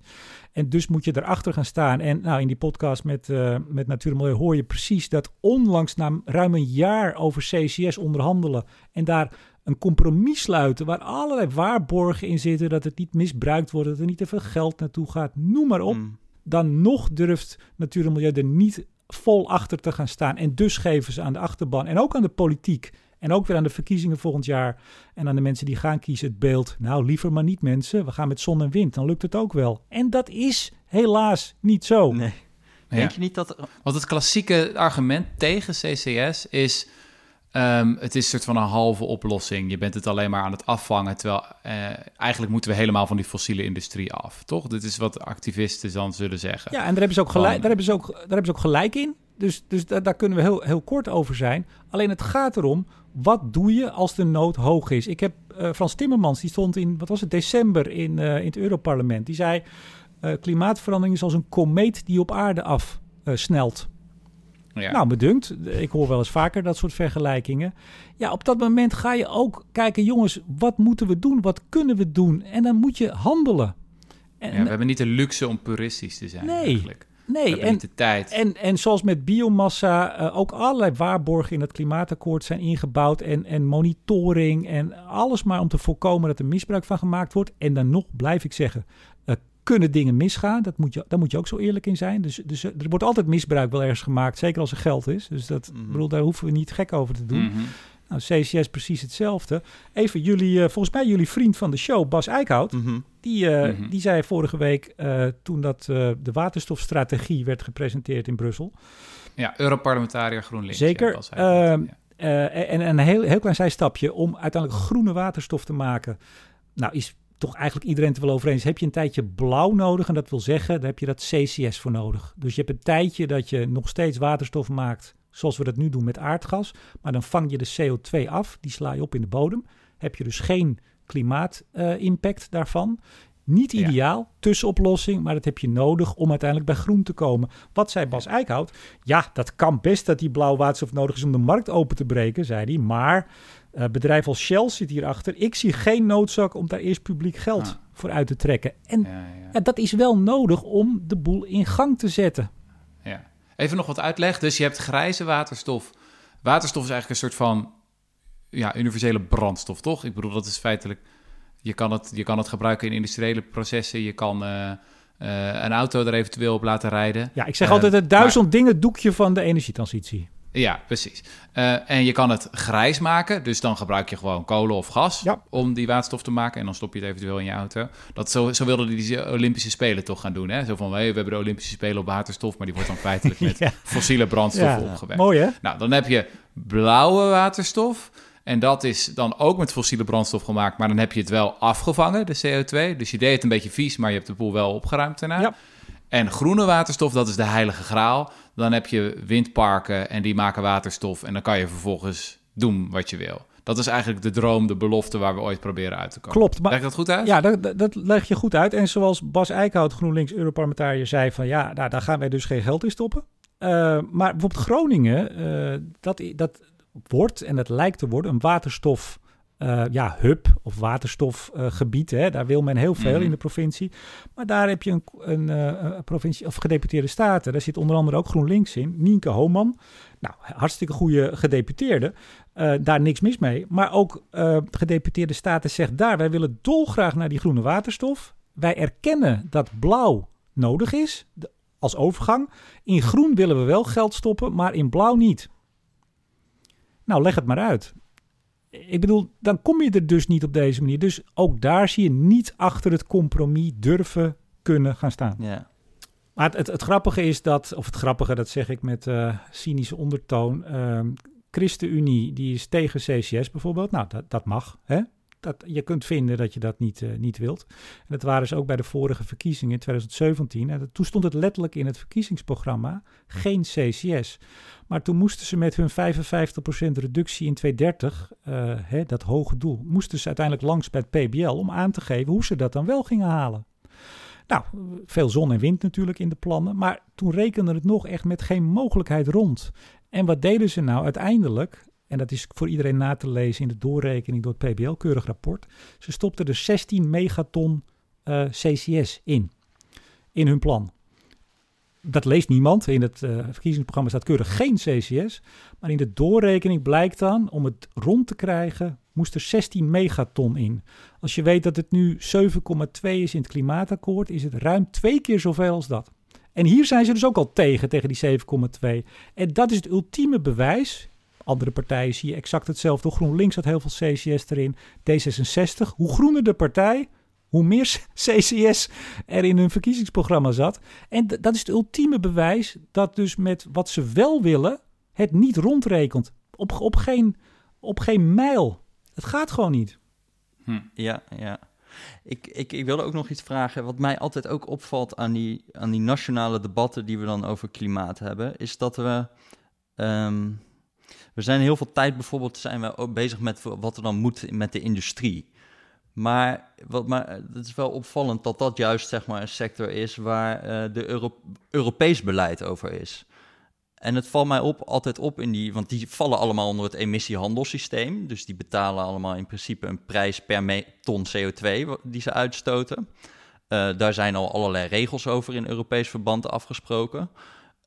En dus moet je erachter gaan staan. En nou, in die podcast met, uh, met Natuur hoor je precies dat onlangs na ruim een jaar over CCS onderhandelen... en daar een compromis sluiten waar allerlei waarborgen in zitten, dat het niet misbruikt wordt, dat er niet te veel geld naartoe gaat, noem maar op. Mm. Dan nog durft Natuur en Milieu er niet vol achter te gaan staan. En dus geven ze aan de achterban en ook aan de politiek En ook weer aan de verkiezingen volgend jaar. En aan de mensen die gaan kiezen het beeld. Nou, liever maar niet mensen. We gaan met zon en wind. Dan lukt het ook wel. En dat is helaas niet zo. Nee. Ja. Denk je niet dat... Want het klassieke argument tegen CCS is... ehm, het is een soort van een halve oplossing. Je bent het alleen maar aan het afvangen. Terwijl eh, eigenlijk moeten we helemaal van die fossiele industrie af. Toch? Dit is wat activisten dan zullen zeggen. Ja, en daar hebben ze ook gelijk, Van- daar hebben ze ook, daar hebben ze ook gelijk in. Dus, dus daar, daar kunnen we heel, heel kort over zijn. Alleen het gaat erom, wat doe je als de nood hoog is? Ik heb eh, Frans Timmermans, die stond in, wat was het, december in, eh, in het Europarlement. Die zei, klimaatverandering is als een komeet die op aarde af eh, snelt. Ja. Nou, bedunkt. Ik hoor wel eens vaker dat soort vergelijkingen. Ja, op dat moment ga je ook kijken, jongens, wat moeten we doen? Wat kunnen we doen? En dan moet je handelen. En, Ja, we hebben niet de luxe om puristisch te zijn Nee. eigenlijk. Nee, en, de tijd. En, en zoals met biomassa eh, ook allerlei waarborgen in het klimaatakkoord zijn ingebouwd. En, en monitoring en alles maar om te voorkomen dat er misbruik van gemaakt wordt. En dan nog blijf ik zeggen, kunnen dingen misgaan. Dat moet je, daar moet je ook zo eerlijk in zijn. Dus, dus eh, er wordt altijd misbruik wel ergens gemaakt, zeker als er geld is. Dus dat, Mhm. bedoel, daar hoeven we niet gek over te doen. Mhm. Nou, CCS precies hetzelfde. Even jullie, eh, volgens mij jullie vriend van de show, Bas Eickhout. Mhm. Die, eh, die zei vorige week, toen dat, de waterstofstrategie werd gepresenteerd in Brussel. Ja, Europarlementariër GroenLinks. Zeker. Ja, Bas Eickhout, Ehm, ja. Eh, en een heel, heel klein zijstapje om uiteindelijk groene waterstof te maken. Nou, is toch eigenlijk iedereen het wel over eens. Heb je een tijdje blauw nodig? En dat wil zeggen, daar heb je dat CCS voor nodig. Dus je hebt een tijdje dat je nog steeds waterstof maakt, zoals we dat nu doen met aardgas. Maar dan vang je de CO2 af, die sla je op in de bodem. Heb je dus geen klimaatimpact daarvan. Niet Ja. ideaal, tussenoplossing, maar dat heb je nodig om uiteindelijk bij groen te komen. Wat zei Bas Eickhout? Ja, dat kan best dat die blauwe waterstof nodig is om de markt open te breken, zei hij. Maar eh bedrijf als Shell zit hierachter. Ik zie geen noodzaak om daar eerst publiek geld Ah. voor uit te trekken. En Ja, ja. ja, dat is wel nodig om de boel in gang te zetten. Ja. Even nog wat uitleg. Dus je hebt grijze waterstof. Waterstof is eigenlijk een soort van ja, universele brandstof, toch? Ik bedoel, dat is feitelijk... Je kan het, je kan het gebruiken in industriële processen. Je kan eh, eh, een auto er eventueel op laten rijden. Ja, ik zeg Eh, altijd het duizend dingen doekje van de energietransitie. Ja, precies. Eh, en je kan het grijs maken. Dus dan gebruik je gewoon kolen of gas Ja. om die waterstof te maken. En dan stop je het eventueel in je auto. Dat zo, zo wilden die Olympische Spelen toch gaan doen. Hè? Zo van, hey, we hebben de Olympische Spelen op waterstof... maar die wordt dan feitelijk met Ja. fossiele brandstof Ja, opgewekt. mooi hè? Nou, dan heb je blauwe waterstof. En dat is dan ook met fossiele brandstof gemaakt. Maar dan heb je het wel afgevangen, de CO2. Dus je deed het een beetje vies, maar je hebt de boel wel opgeruimd daarna. Ja. En groene waterstof, dat is de heilige graal. Dan heb je windparken en die maken waterstof. En dan kan je vervolgens doen wat je wil. Dat is eigenlijk de droom, de belofte waar we ooit proberen uit te komen. Klopt, maar Leg dat goed uit? Ja, dat, dat- dat leg je goed uit. En zoals Bas Eickhout, GroenLinks Europarlementariër, zei van ja, nou, daar gaan wij dus geen geld in stoppen. Eh, maar bijvoorbeeld Groningen, eh, dat, dat wordt en dat lijkt te worden een waterstof eh, ja, hub of waterstofgebied. Daar wil men heel veel Mhm. in de provincie. Maar daar heb je een, een, eh, een provincie of gedeputeerde staten. Daar zit onder andere ook GroenLinks in. Nienke Hooman. Nou, hartstikke goede gedeputeerde. Eh, daar niks mis mee. Maar ook de gedeputeerde staten zegt daar... wij willen dolgraag naar die groene waterstof. Wij erkennen dat blauw nodig is als overgang. In groen willen we wel geld stoppen, maar in blauw niet. Nou, leg het maar uit. Ik bedoel, dan kom je er dus niet op deze manier. Dus ook daar zie je niet achter het compromis durven kunnen gaan staan. Ja. Maar het, het, het grappige is dat, of het grappige, dat zeg ik met eh, cynische ondertoon. ehm ChristenUnie, die is tegen CCS bijvoorbeeld. Nou, dat, dat mag. Hè? Je kunt vinden dat je dat niet, eh, niet wilt. En dat waren ze ook bij de vorige verkiezingen in 2017. En toen stond het letterlijk in het verkiezingsprogramma: geen CCS. Maar toen moesten ze met hun 55% reductie in 2030, eh, hè, dat hoge doel, moesten ze uiteindelijk langs bij het PBL om aan te geven hoe ze dat dan wel gingen halen. Nou, veel zon en wind natuurlijk in de plannen. Maar toen rekende het nog echt met geen mogelijkheid rond. En wat deden ze nou uiteindelijk? En dat is voor iedereen na te lezen in de doorrekening door het PBL, keurig rapport. Ze stopten er 16 megaton eh, CCS in. In hun plan. Dat leest niemand. In het eh, verkiezingsprogramma staat keurig geen CCS. Maar in de doorrekening blijkt dan, om het rond te krijgen, moest er 16 megaton in. Als je weet dat het nu 7,2 is in het klimaatakkoord, is het ruim twee keer zoveel als dat. En hier zijn ze dus ook al tegen, tegen die 7,2. En dat is het ultieme bewijs, Andere partijen zie je exact hetzelfde. GroenLinks had heel veel CCS erin. D66, hoe groener de partij, hoe meer CCS er in hun verkiezingsprogramma zat. En dat is het ultieme bewijs dat dus met wat ze wel willen, het niet rondrekent. Op, op, geen, op geen mijl. Het gaat gewoon niet. Hm. Ja, ja. Ik, ik, ik wilde ook nog iets vragen. Wat mij altijd ook opvalt aan die, aan die nationale debatten die we dan over klimaat hebben, is dat we. Ehm, we zijn heel veel tijd bijvoorbeeld zijn we ook bezig met wat er dan moet met de industrie. Maar, wat, maar het is wel opvallend dat dat juist zeg maar, een sector is waar uh, de Euro Europees beleid over is. En het valt mij op, altijd op in die, want die vallen allemaal onder het emissiehandelssysteem. Dus die betalen allemaal in principe een prijs per ton CO2 die ze uitstoten. Uh, daar zijn al allerlei regels over in Europees verband afgesproken.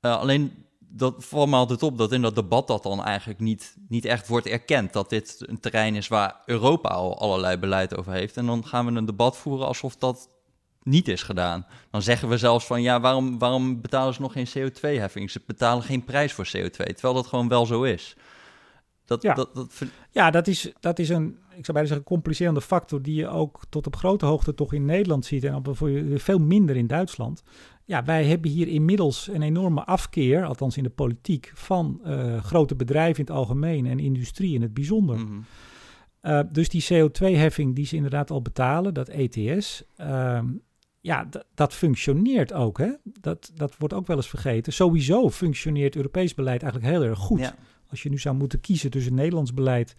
Uh, alleen dat valt me altijd op dat in dat debat dat dan eigenlijk niet, niet echt wordt erkend. Dat dit een terrein is waar Europa al allerlei beleid over heeft. En dan gaan we een debat voeren alsof dat niet is gedaan. Dan zeggen we zelfs van ja, waarom, waarom betalen ze nog geen CO2-heffing? Ze betalen geen prijs voor CO2, terwijl dat gewoon wel zo is. Dat, ja. Dat, dat ja, dat is, dat is een, ik zou bijna zeggen, complicerende factor die je ook tot op grote hoogte toch in Nederland ziet en op veel minder in Duitsland. Ja, wij hebben hier inmiddels een enorme afkeer, althans in de politiek, van uh, grote bedrijven in het algemeen en industrie in het bijzonder. Mm -hmm. uh, dus die CO2-heffing die ze inderdaad al betalen, dat ETS, uh, ja, dat functioneert ook. Hè? Dat, dat wordt ook wel eens vergeten. Sowieso functioneert Europees beleid eigenlijk heel erg goed. Ja. Als je nu zou moeten kiezen tussen Nederlands beleid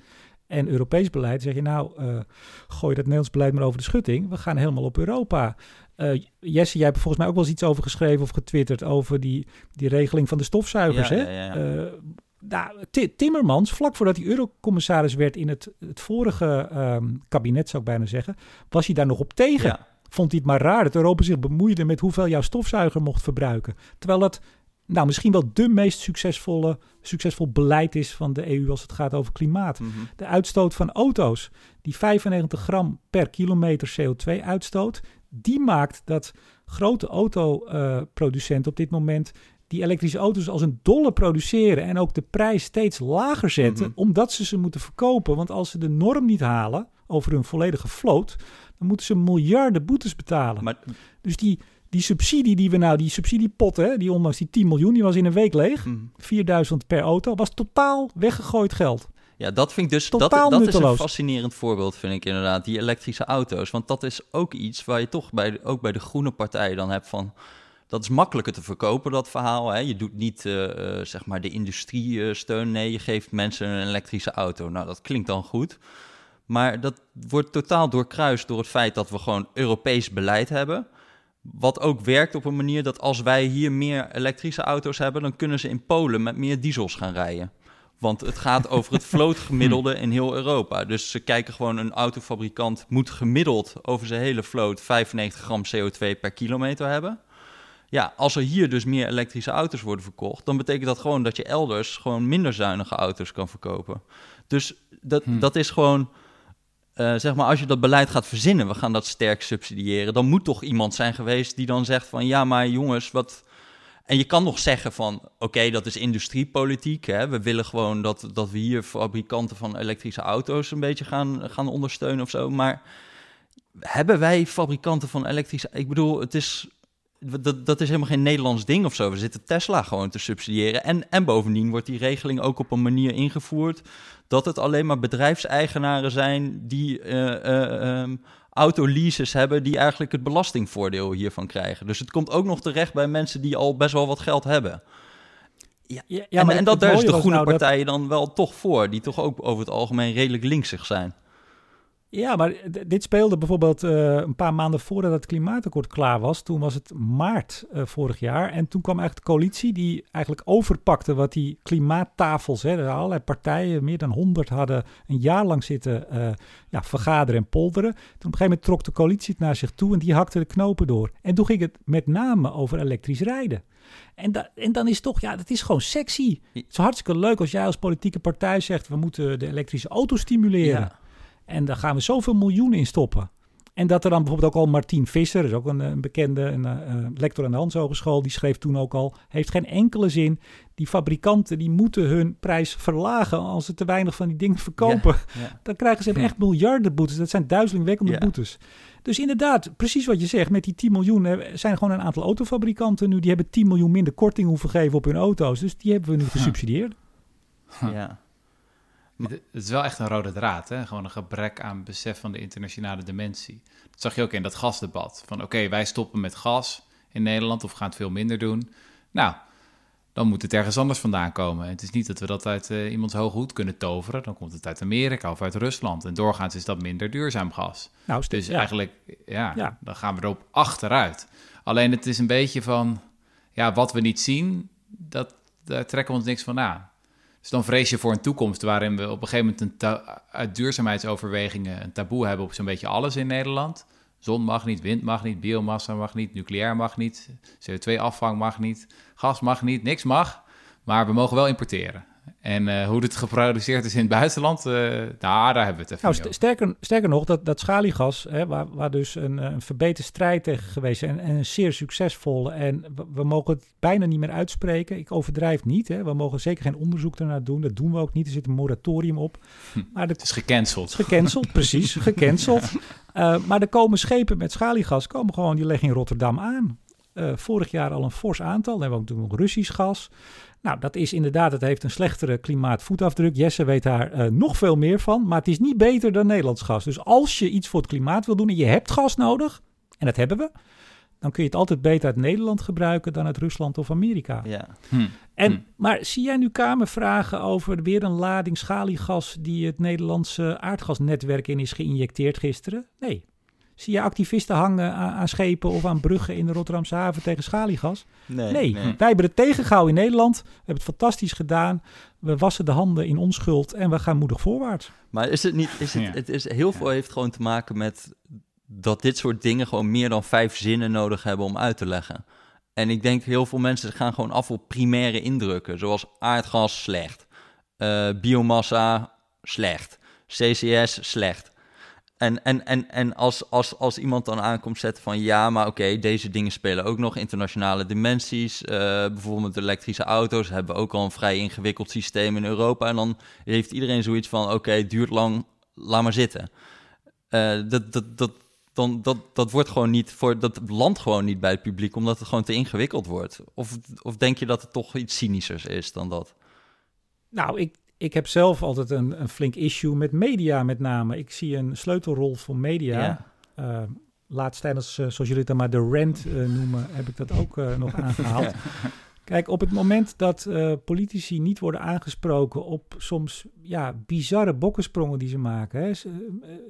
en Europees beleid, zeg je nou, uh, gooi dat Nederlands beleid maar over de schutting. We gaan helemaal op Europa. Uh, Jesse, jij hebt volgens mij ook wel eens iets over geschreven of getwitterd over die, die regeling van de stofzuigers. Ja, hè? Ja, ja, uh, nou, Timmermans, vlak voordat hij eurocommissaris werd in het, het vorige um, kabinet, zou ik bijna zeggen, was hij daar nog op tegen vond hij het maar raar dat Europa zich bemoeide met hoeveel jouw stofzuiger mocht verbruiken. Terwijl dat nou, misschien wel de meest succesvolle, succesvol beleid is van de EU als het gaat over klimaat. Mm -hmm. De uitstoot van auto's, die 95 gram per kilometer CO2 uitstoot, die maakt dat grote autoproducenten op dit moment die elektrische auto's als een dolle produceren en ook de prijs steeds lager zetten, mm -hmm. omdat ze ze moeten verkopen. Want als ze de norm niet halen over hun volledige vloot, dan moeten ze miljarden boetes betalen. Maar, dus die, die subsidie die we nou, die subsidiepot, hè, die ondanks die 10 miljoen, die was in een week leeg. Mm. 4000 per auto, was totaal weggegooid geld. Ja, dat vind ik dus dat, dat is een fascinerend voorbeeld, vind ik inderdaad, die elektrische auto's. Want dat is ook iets waar je toch bij, ook bij de groene partijen dan hebt van. Dat is makkelijker te verkopen, dat verhaal. Hè? Je doet niet uh, uh, zeg maar de industrie uh, steun. Nee, je geeft mensen een elektrische auto. Nou, dat klinkt dan goed. Maar dat wordt totaal doorkruist door het feit dat we gewoon Europees beleid hebben. Wat ook werkt op een manier dat als wij hier meer elektrische auto's hebben, dan kunnen ze in Polen met meer diesels gaan rijden. Want het gaat over het vlootgemiddelde in heel Europa. Dus ze kijken gewoon, een autofabrikant moet gemiddeld over zijn hele vloot 95 gram CO2 per kilometer hebben. Ja, als er hier dus meer elektrische auto's worden verkocht, dan betekent dat gewoon dat je elders gewoon minder zuinige auto's kan verkopen. Dus dat, hmm. dat is gewoon uh, zeg maar, als je dat beleid gaat verzinnen, we gaan dat sterk subsidiëren, dan moet toch iemand zijn geweest die dan zegt van ja, maar jongens, wat. En je kan nog zeggen van oké, dat is industriepolitiek. Hè? We willen gewoon dat, dat we hier fabrikanten van elektrische auto's een beetje gaan, gaan ondersteunen of zo. Maar hebben wij fabrikanten van elektrische. Ik bedoel, het is dat, dat is helemaal geen Nederlands ding of zo. We zitten Tesla gewoon te subsidiëren. En, en bovendien wordt die regeling ook op een manier ingevoerd dat het alleen maar bedrijfseigenaren zijn die uh, uh, um, autoleases hebben, die eigenlijk het belastingvoordeel hiervan krijgen. Dus het komt ook nog terecht bij mensen die al best wel wat geld hebben. Ja, ja, en, en dat, daar is de groene nou partijen dan wel toch voor, die toch ook over het algemeen redelijk linksig zijn. Ja, maar dit speelde bijvoorbeeld uh, een paar maanden voordat het klimaatakkoord klaar was. Toen was het maart uh, vorig jaar. En toen kwam eigenlijk de coalitie die eigenlijk overpakte wat die klimaattafels, hè, allerlei partijen, meer dan honderd, hadden een jaar lang zitten uh, ja, vergaderen en polderen. Toen op een gegeven moment trok de coalitie het naar zich toe en die hakte de knopen door. En toen ging het met name over elektrisch rijden. En, da en dan is toch, ja, dat is gewoon sexy. Het is hartstikke leuk als jij als politieke partij zegt, we moeten de elektrische auto stimuleren. Ja. En daar gaan we zoveel miljoenen in stoppen. En dat er dan bijvoorbeeld ook al Martien Visser, is ook een, een bekende een, uh, lector aan de Hans Hogeschool, die schreef toen ook al, heeft geen enkele zin. Die fabrikanten die moeten hun prijs verlagen als ze te weinig van die dingen verkopen. Dan krijgen ze echt miljarden boetes. Dat zijn duizelingwekkende boetes. Dus inderdaad, precies wat je zegt, met die 10 miljoen zijn gewoon een aantal autofabrikanten nu, die hebben 10 miljoen minder korting hoeven geven op hun auto's. Dus die hebben we nu gesubsidieerd. Ja. Het is wel echt een rode draad, hè? gewoon een gebrek aan besef van de internationale dimensie. Dat zag je ook in dat gasdebat. Van oké, wij stoppen met gas in Nederland of gaan het veel minder doen. Nou, dan moet het ergens anders vandaan komen. het is niet dat we dat uit uh, iemands hoge hoed kunnen toveren. Dan komt het uit Amerika of uit Rusland. En doorgaans is dat minder duurzaam gas. Nou, dus eigenlijk, ja, ja, dan gaan we erop achteruit. Alleen het is een beetje van, ja, wat we niet zien, dat, daar trekken we ons niks van aan. Dus dan vrees je voor een toekomst waarin we op een gegeven moment een uit duurzaamheidsoverwegingen een taboe hebben op zo'n beetje alles in Nederland. Zon mag niet, wind mag niet, biomassa mag niet, nucleair mag niet, CO2-afvang mag niet, gas mag niet, niks mag. Maar we mogen wel importeren. En uh, hoe het geproduceerd is in het buitenland, uh, daar hebben we het even nou, sterker, sterker nog, dat, dat schaliegas, hè, waar, waar dus een, een verbeterde strijd tegen geweest is en, en een zeer succesvolle. En we, mogen het bijna niet meer uitspreken. Ik overdrijf niet. Hè. We mogen zeker geen onderzoek ernaar doen. Dat doen we ook niet. Er zit een moratorium op. Hm, maar het is gecanceld. Is gecanceld, precies. Gecanceld. Uh, maar er komen schepen met schaliegas, komen gewoon, die leggen in Rotterdam aan. vorig jaar al een fors aantal. Dan hebben we ook nog Russisch gas. Nou, dat is inderdaad, het heeft een slechtere klimaatvoetafdruk. Jesse weet daar uh, nog veel meer van, maar het is niet beter dan Nederlands gas. Dus als je iets voor het klimaat wil doen en je hebt gas nodig, en dat hebben we, dan kun je het altijd beter uit Nederland gebruiken dan uit Rusland of Amerika. Ja. Hm. En, hm. Maar zie jij nu Kamervragen over weer een lading schaliegas die het Nederlandse aardgasnetwerk in is geïnjecteerd gisteren? Nee, Zie je activisten hangen aan, schepen of aan bruggen in de Rotterdamse haven tegen schaliegas? Nee, nee. wij hebben het tegengehouden in Nederland. We hebben het fantastisch gedaan. We wassen de handen in onschuld en we gaan moedig voorwaarts. Maar is het niet, is het, het is, heel veel heeft gewoon te maken met dat dit soort dingen gewoon meer dan vijf zinnen nodig hebben om uit te leggen. En ik denk heel veel mensen gaan gewoon af op primaire indrukken, zoals aardgas slecht, uh, biomassa slecht, CCS slecht. En, en, en, en als, als, als iemand dan aankomt zetten van ja, maar oké, deze dingen spelen ook nog internationale dimensies. Uh, bijvoorbeeld elektrische auto's hebben we ook al een vrij ingewikkeld systeem in Europa. En dan heeft iedereen zoiets van oké, duurt lang, laat maar zitten. Uh, dat, dat, dat, dan, dat, dat wordt gewoon niet voor dat landt gewoon niet bij het publiek, omdat het gewoon te ingewikkeld wordt. Of, of denk je dat het toch iets cynischers is dan dat? Nou, ik, ik heb zelf altijd een, een flink issue met media met name. Ik zie een sleutelrol voor media. Ja. Uh, laatst tijdens, uh, zoals jullie het dan maar de rent uh, noemen, heb ik dat ook nog aangehaald. Kijk, op het moment dat politici niet worden aangesproken op soms ja, bizarre bokkensprongen die ze maken. Hè?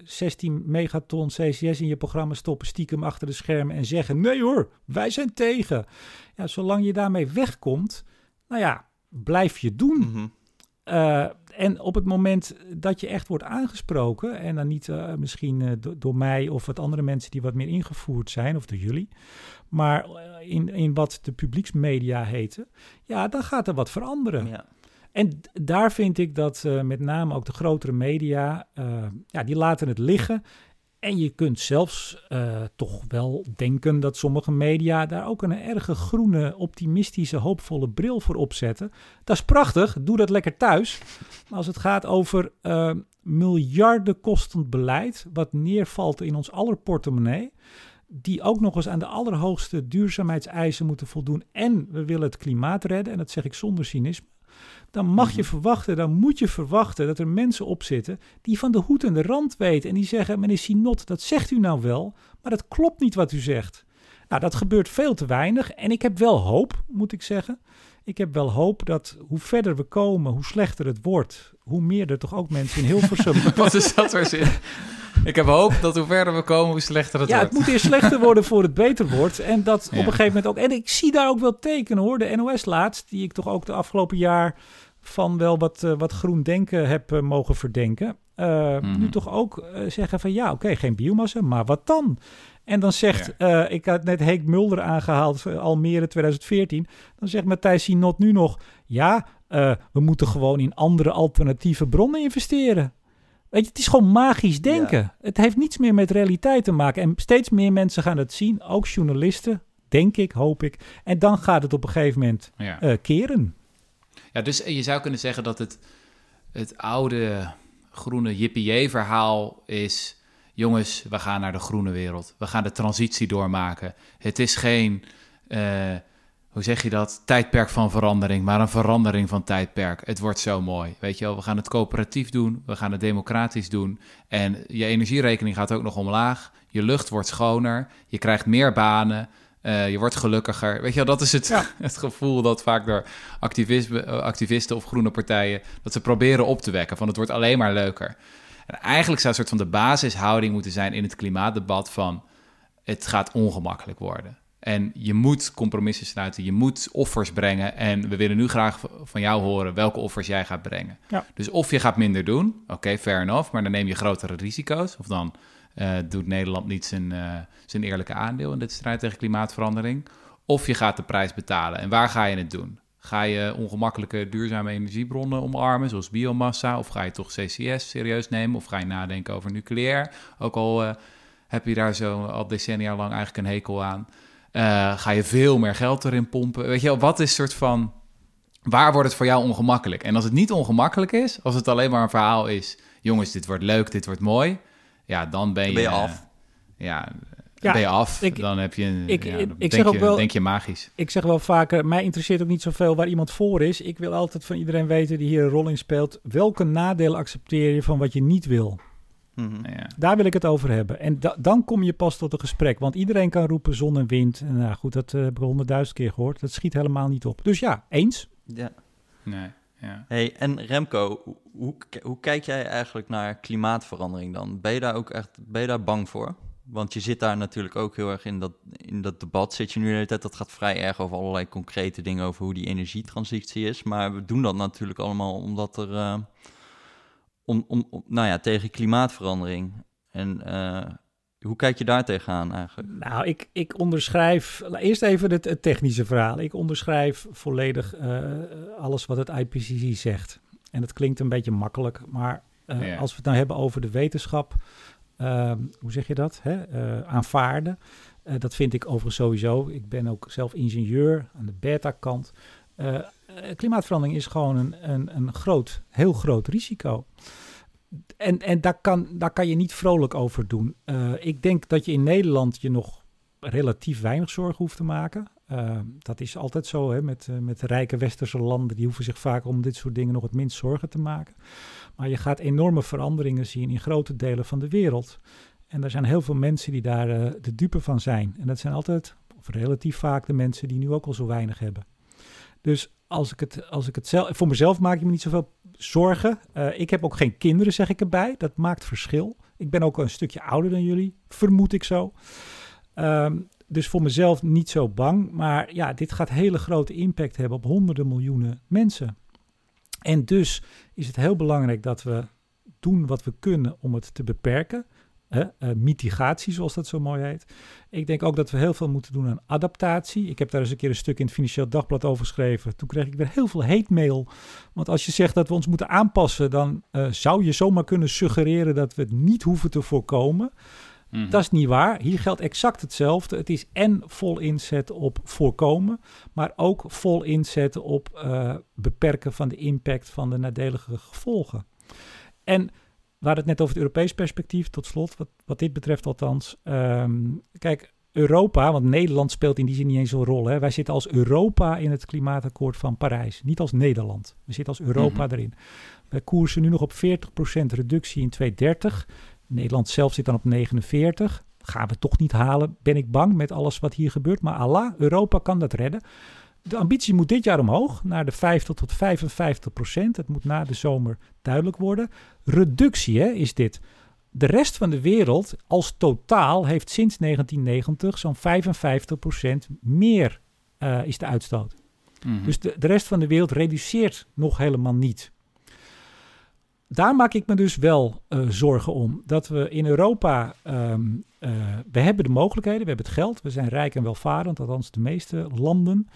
16 megaton CCS in je programma stoppen stiekem achter de schermen en zeggen: nee hoor, wij zijn tegen. Ja, zolang je daarmee wegkomt, nou ja, blijf je doen. Mm -hmm. Uh, en op het moment dat je echt wordt aangesproken, en dan niet uh, misschien uh, do door mij of wat andere mensen die wat meer ingevoerd zijn, of door jullie, maar in, in wat de publieksmedia heten, ja, dan gaat er wat veranderen. Ja. En daar vind ik dat met name ook de grotere media, ja, die laten het liggen. En je kunt zelfs uh, toch wel denken dat sommige media daar ook een erge groene, optimistische, hoopvolle bril voor opzetten. Dat is prachtig, doe dat lekker thuis. Maar als het gaat over uh, miljarden kostend beleid, wat neervalt in ons aller portemonnee, die ook nog eens aan de allerhoogste duurzaamheidseisen moeten voldoen. En we willen het klimaat redden, en dat zeg ik zonder cynisme dan mag je mhm. verwachten, dan moet je verwachten dat er mensen op zitten die van de hoed en de rand weten en die zeggen, meneer Sinot, dat zegt u nou wel, maar dat klopt niet wat u zegt. Nou, dat gebeurt veel te weinig en ik heb wel hoop, moet ik zeggen. Ik heb wel hoop dat hoe verder we komen, hoe slechter het wordt, hoe meer er toch ook mensen in Hilversum... wat is dat voor zin? Ik heb hoop dat hoe verder we komen, hoe slechter het ja, wordt. Ja, het moet eerst slechter worden voor het beter wordt. En dat op een gegeven moment ook... En ik zie daar ook wel tekenen hoor. De NOS laatst, die ik toch ook de afgelopen jaar van wel wat, uh, wat groen denken heb uh, mogen verdenken. Uh, mm. Nu toch ook zeggen van ja, oké, okay, geen biomassa, maar wat dan? En dan zegt, ja. ik had net Heek Mulder aangehaald, Almere 2014. Dan zegt Matthijs Sinot nu nog, ja, we moeten gewoon in andere alternatieve bronnen investeren. Weet je, het is gewoon magisch denken. Het heeft niets meer met realiteit te maken. En steeds meer mensen gaan het zien, ook journalisten, denk ik, hoop ik. En dan gaat het op een gegeven moment Ja. eh, keren. Ja, dus je zou kunnen zeggen dat het, het oude groene yippie-verhaal is... jongens, we gaan naar de groene wereld. We gaan de transitie doormaken. Het is geen, eh, hoe zeg je dat, tijdperk van verandering... maar een verandering van tijdperk. Het wordt zo mooi, weet je wel. We gaan het coöperatief doen, we gaan het democratisch doen... en je energierekening gaat ook nog omlaag. Je lucht wordt schoner, je krijgt meer banen... eh, je wordt gelukkiger. Weet je wel, dat is het, Ja. het gevoel dat vaak door eh, activisten of groene partijen... dat ze proberen op te wekken van het wordt alleen maar leuker. En eigenlijk zou een soort van de basishouding moeten zijn in het klimaatdebat van... het gaat ongemakkelijk worden. En je moet compromissen sluiten, je moet offers brengen. En we willen nu graag van jou horen welke offers jij gaat brengen. Ja. Dus of je gaat minder doen, oké, fair enough, maar dan neem je grotere risico's. Of dan eh, doet Nederland niet zijn, eh, zijn eerlijke aandeel in de strijd tegen klimaatverandering. Of je gaat de prijs betalen. En waar ga je het doen? Ga je ongemakkelijke duurzame energiebronnen omarmen, zoals biomassa? Of ga je toch CCS serieus nemen? Of ga je nadenken over nucleair? Ook al eh, heb je daar zo al decennia lang eigenlijk een hekel aan. Eh, ga je veel meer geld erin pompen? Weet je wel, wat is soort van... Waar wordt het voor jou ongemakkelijk? En als het niet ongemakkelijk is, als het alleen maar een verhaal is... jongens, dit wordt leuk, dit wordt mooi... ja, dan ben je... ben je af. Ja, Ja, ben je af. ik- dan heb je... een- ik- ja, ik- dan ik denk zeg ook je, wel- denk je magisch. Ik zeg wel vaker, mij interesseert ook niet zoveel waar iemand voor is. Ik wil altijd van iedereen weten die hier een rol in speelt... welke nadelen accepteer je van wat je niet wil? Mhm. Ja. Daar wil ik het over hebben. En da- dan kom je pas tot een gesprek. Want iedereen kan roepen zon en wind. En nou goed, dat eh, heb ik honderdduizend keer gehoord. Dat schiet helemaal niet op. Dus ja, eens. Ja. Nee, ja. Hey, en Remco, hoe- hoe, hoe kijk jij eigenlijk naar klimaatverandering dan? Ben je daar ook echt ben je daar bang voor? Want je zit daar natuurlijk ook heel erg in dat, in dat debat. Zit je nu de hele tijd, dat gaat vrij erg over allerlei concrete dingen over hoe die energietransitie is. Maar we doen dat natuurlijk allemaal omdat er. eh, om, om, om- nou ja, tegen klimaatverandering. En eh, hoe kijk je daar tegenaan eigenlijk? Nou, ik, ik onderschrijf... Eerst even het, het technische verhaal. Ik onderschrijf volledig eh, alles wat het IPCC zegt. En het klinkt een beetje makkelijk. Maar eh, Ja. als we het nou hebben over de wetenschap... ehm, hoe zeg je dat? Hè? eh, aanvaarden. Eh, dat vind ik overigens sowieso. Ik ben ook zelf ingenieur aan de beta-kant. Eh, eh, klimaatverandering is gewoon een, een, een groot, heel groot risico. En, en daar, kan, kan je niet vrolijk over doen. Eh, ik denk dat je in Nederland je nog relatief weinig zorgen hoeft te maken. Dat is altijd zo hè, met, met rijke westerse landen. Die hoeven zich vaak om dit soort dingen nog het minst zorgen te maken. Maar je gaat enorme veranderingen zien in grote delen van de wereld. En er zijn heel veel mensen die daar de dupe van zijn. En dat zijn altijd, of relatief vaak, de mensen die nu ook al zo weinig hebben. Dus als ik het, als ik het zelf, voor mezelf maak ik me niet zoveel zorgen. Eh, ik heb ook geen kinderen, zeg ik erbij. Dat maakt verschil. Ik ben ook een stukje ouder dan jullie, vermoed ik zo. Ehm, dus voor mezelf niet zo bang. Maar ja, dit gaat hele grote impact hebben op honderden miljoenen mensen. En dus is het heel belangrijk dat we doen wat we kunnen om het te beperken. Eh, mitigatie, zoals dat zo mooi heet. Ik denk ook dat we heel veel moeten doen aan adaptatie. Ik heb daar eens een keer een stuk in het Financieel Dagblad over geschreven. Toen kreeg ik weer heel veel hate mail. Want als je zegt dat we ons moeten aanpassen, dan eh, zou je zomaar kunnen suggereren dat we het niet hoeven te voorkomen. Mhm. Dat is niet waar. Hier geldt exact hetzelfde. Het is en vol inzetten op voorkomen, maar ook vol inzetten op eh, beperken van de impact van de nadelige gevolgen. En we hadden het net over het Europees perspectief, tot slot, wat, wat dit betreft althans. Ehm, kijk, Europa, want Nederland speelt in die zin niet eens zo'n rol. Hè. Wij zitten als Europa in het klimaatakkoord van Parijs, niet als Nederland. We zitten als Europa Mhm. erin. Wij koersen nu nog op 40% reductie in 2030. Nederland zelf zit dan op 49. Gaan we toch niet halen, ben ik bang met alles wat hier gebeurt. Maar Allah, Europa kan dat redden. De ambitie moet dit jaar omhoog naar de 50 tot 55 procent. Het moet na de zomer duidelijk worden. Reductie hè, is dit. De rest van de wereld als totaal heeft sinds 1990 zo'n 55 procent meer eh, is de uitstoot. Mhm. Dus de, de rest van de wereld reduceert nog helemaal niet. Daar maak ik me dus wel eh, zorgen om. Dat we in Europa, ehm, eh, we hebben de mogelijkheden, we hebben het geld, we zijn rijk en welvarend, althans de meeste landen.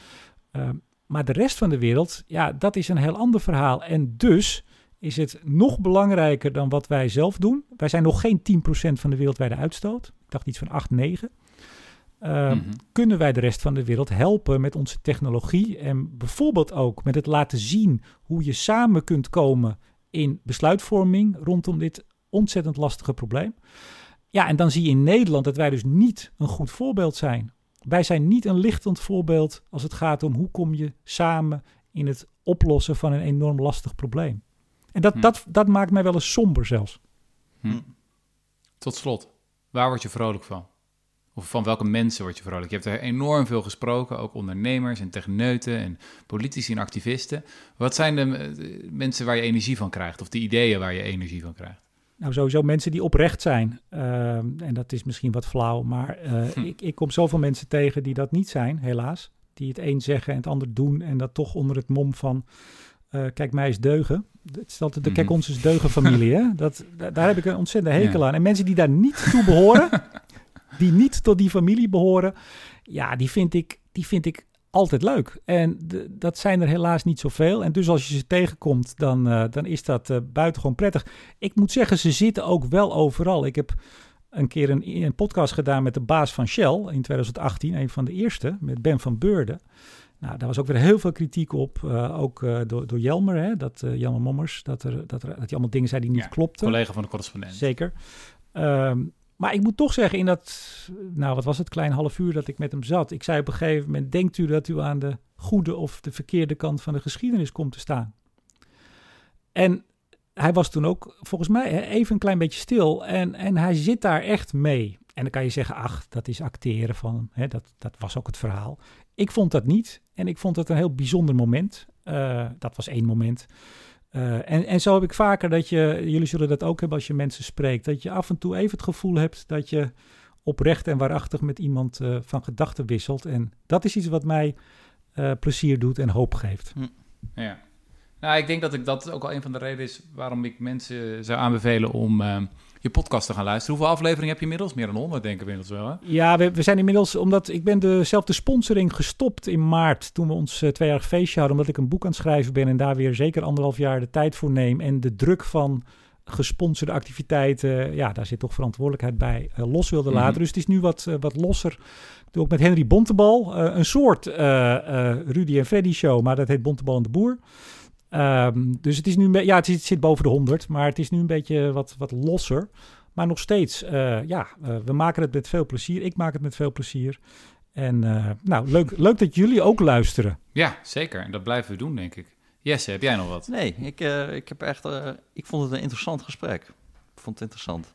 Ehm, maar de rest van de wereld, ja, dat is een heel ander verhaal. En dus is het nog belangrijker dan wat wij zelf doen. Wij zijn nog geen 10% van de wereldwijde uitstoot. Ik dacht iets van 8, 9. Uh, Mhm. Kunnen wij de rest van de wereld helpen met onze technologie en bijvoorbeeld ook met het laten zien hoe je samen kunt komen in besluitvorming rondom dit ontzettend lastige probleem. Ja, en dan zie je in Nederland dat wij dus niet een goed voorbeeld zijn. Wij zijn niet een lichtend voorbeeld als het gaat om hoe kom je samen in het oplossen van een enorm lastig probleem. En dat, Hm. dat, dat maakt mij wel eens somber zelfs. Hm. Tot slot, waar word je vrolijk van? Of van welke mensen word je vrolijk? Je hebt er enorm veel gesproken, ook ondernemers en techneuten en politici en activisten. Wat zijn de eh, mensen waar je energie van krijgt? Of de ideeën waar je energie van krijgt? Nou, sowieso mensen die oprecht zijn. Ehm, en dat is misschien wat flauw, maar eh, Hm. ik, ik kom zoveel mensen tegen die dat niet zijn, helaas. Die het een zeggen en het ander doen en dat toch onder het mom van... eh, kijk, mij is deugen. Het is altijd de Mhm. kijk, ons is deugen familie. Hè? Dat, da- daar heb ik een ontzettende hekel Ja. aan. En mensen die daar niet toe behoren, die niet tot die familie behoren... ja, die vind ik, die vind ik altijd leuk. En de- dat zijn er helaas niet zoveel. En dus als je ze tegenkomt, dan, eh, dan is dat eh, buitengewoon prettig. Ik moet zeggen, ze zitten ook wel overal. Ik heb een keer een, een podcast gedaan met de baas van Shell in 2018, een van de eerste, met Ben van Beurden. Nou, daar was ook weer heel veel kritiek op, eh, ook eh, door, door Jelmer, hè, dat, eh, Jelmer Mommers, dat, er, dat, er, dat hij allemaal dingen zei die niet Ja, klopten. Collega van de correspondent. Zeker. Ehm, maar ik moet toch zeggen, in dat, nou wat was het, klein half uur dat ik met hem zat. Ik zei op een gegeven moment, denkt u dat u aan de goede of de verkeerde kant van de geschiedenis komt te staan? En hij was toen ook, volgens mij, even een klein beetje stil. En, en hij zit daar echt mee. En dan kan je zeggen, ach, dat is acteren van hem. Hè, dat, dat was ook het verhaal. Ik vond dat niet. En ik vond het een heel bijzonder moment. Eh, dat was één moment. Uh, en, en zo heb ik vaker dat je, jullie zullen dat ook hebben als je mensen spreekt, dat je af en toe even het gevoel hebt dat je oprecht en waarachtig met iemand uh, van gedachten wisselt. En dat is iets wat mij uh, plezier doet en hoop geeft. Hm. Ja. Nou, ik denk dat ik dat ook al een van de redenen is waarom ik mensen zou aanbevelen om uh, je podcast te gaan luisteren. Hoeveel afleveringen heb je inmiddels? Meer dan 100 denk ik inmiddels wel, hè? Ja, we, we zijn inmiddels, omdat ik ben dezelfde sponsoring gestopt in maart toen we ons uh, tweejarig feestje hadden, omdat ik een boek aan het schrijven ben en daar weer zeker anderhalf jaar de tijd voor neem en de druk van gesponsorde activiteiten, ja, daar zit toch verantwoordelijkheid bij, uh, los wilde laten. Mm-hmm. Dus het is nu wat, uh, wat losser. Ik doe ook met Henry Bontebal, uh, een soort Rudy en Freddy show, maar dat heet Bontebal en de Boer. Um, dus het is nu, ja, het, zit boven de 100, maar het is nu een beetje wat, wat losser. Maar nog steeds, uh, ja, uh, we maken het met veel plezier. Ik maak het met veel plezier. En uh, nou, leuk, leuk dat jullie ook luisteren. Ja, zeker. En dat blijven we doen, denk ik. Jesse, heb jij nog wat? Nee, ik, uh, ik, heb echt, uh, ik vond het een interessant gesprek. Ik vond het interessant.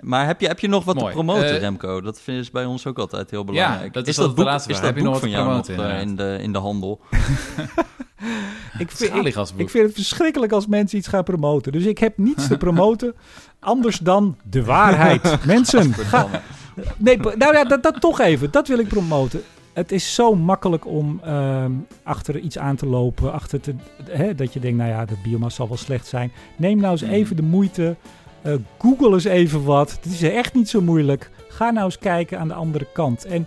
Maar heb je, heb je nog wat Mooi. te promoten, Uh, Remco? Dat is bij ons ook altijd heel belangrijk. Ja, dat is, is dat dat boek, de laatste is vraag. dat Heb je boek nog wat van te jou promoten? nog uh, in, de, in de handel? ik, vind, ik, vind het verschrikkelijk als mensen iets gaan promoten. Dus ik heb niets te promoten anders dan de waarheid. mensen, ga, nee, nou ja, dat, dat toch even. Dat wil ik promoten. Het is zo makkelijk om uh, achter iets aan te lopen. Achter te, hè, dat je denkt, nou ja, de biomassa zal wel slecht zijn. Neem nou eens even de moeite. Uh, Google eens even wat. Het is echt niet zo moeilijk. Ga nou eens kijken aan de andere kant. En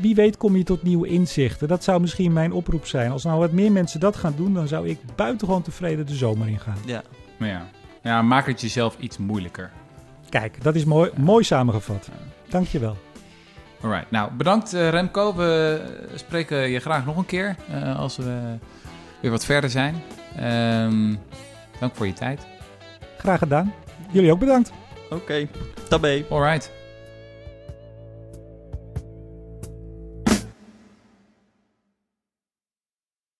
wie weet kom je tot nieuwe inzichten. Dat zou misschien mijn oproep zijn. Als nou wat meer mensen dat gaan doen, dan zou ik buitengewoon tevreden de zomer ingaan. Ja. Ja. ja, maak het jezelf iets moeilijker. Kijk, dat is mooi, mooi samengevat. Dankjewel. Alright, nou bedankt uh, Remco. We spreken je graag nog een keer uh, als we weer wat verder zijn. Um, dank voor je tijd. Graag gedaan. Jullie ook bedankt. Oké, okay. tabé. Alright.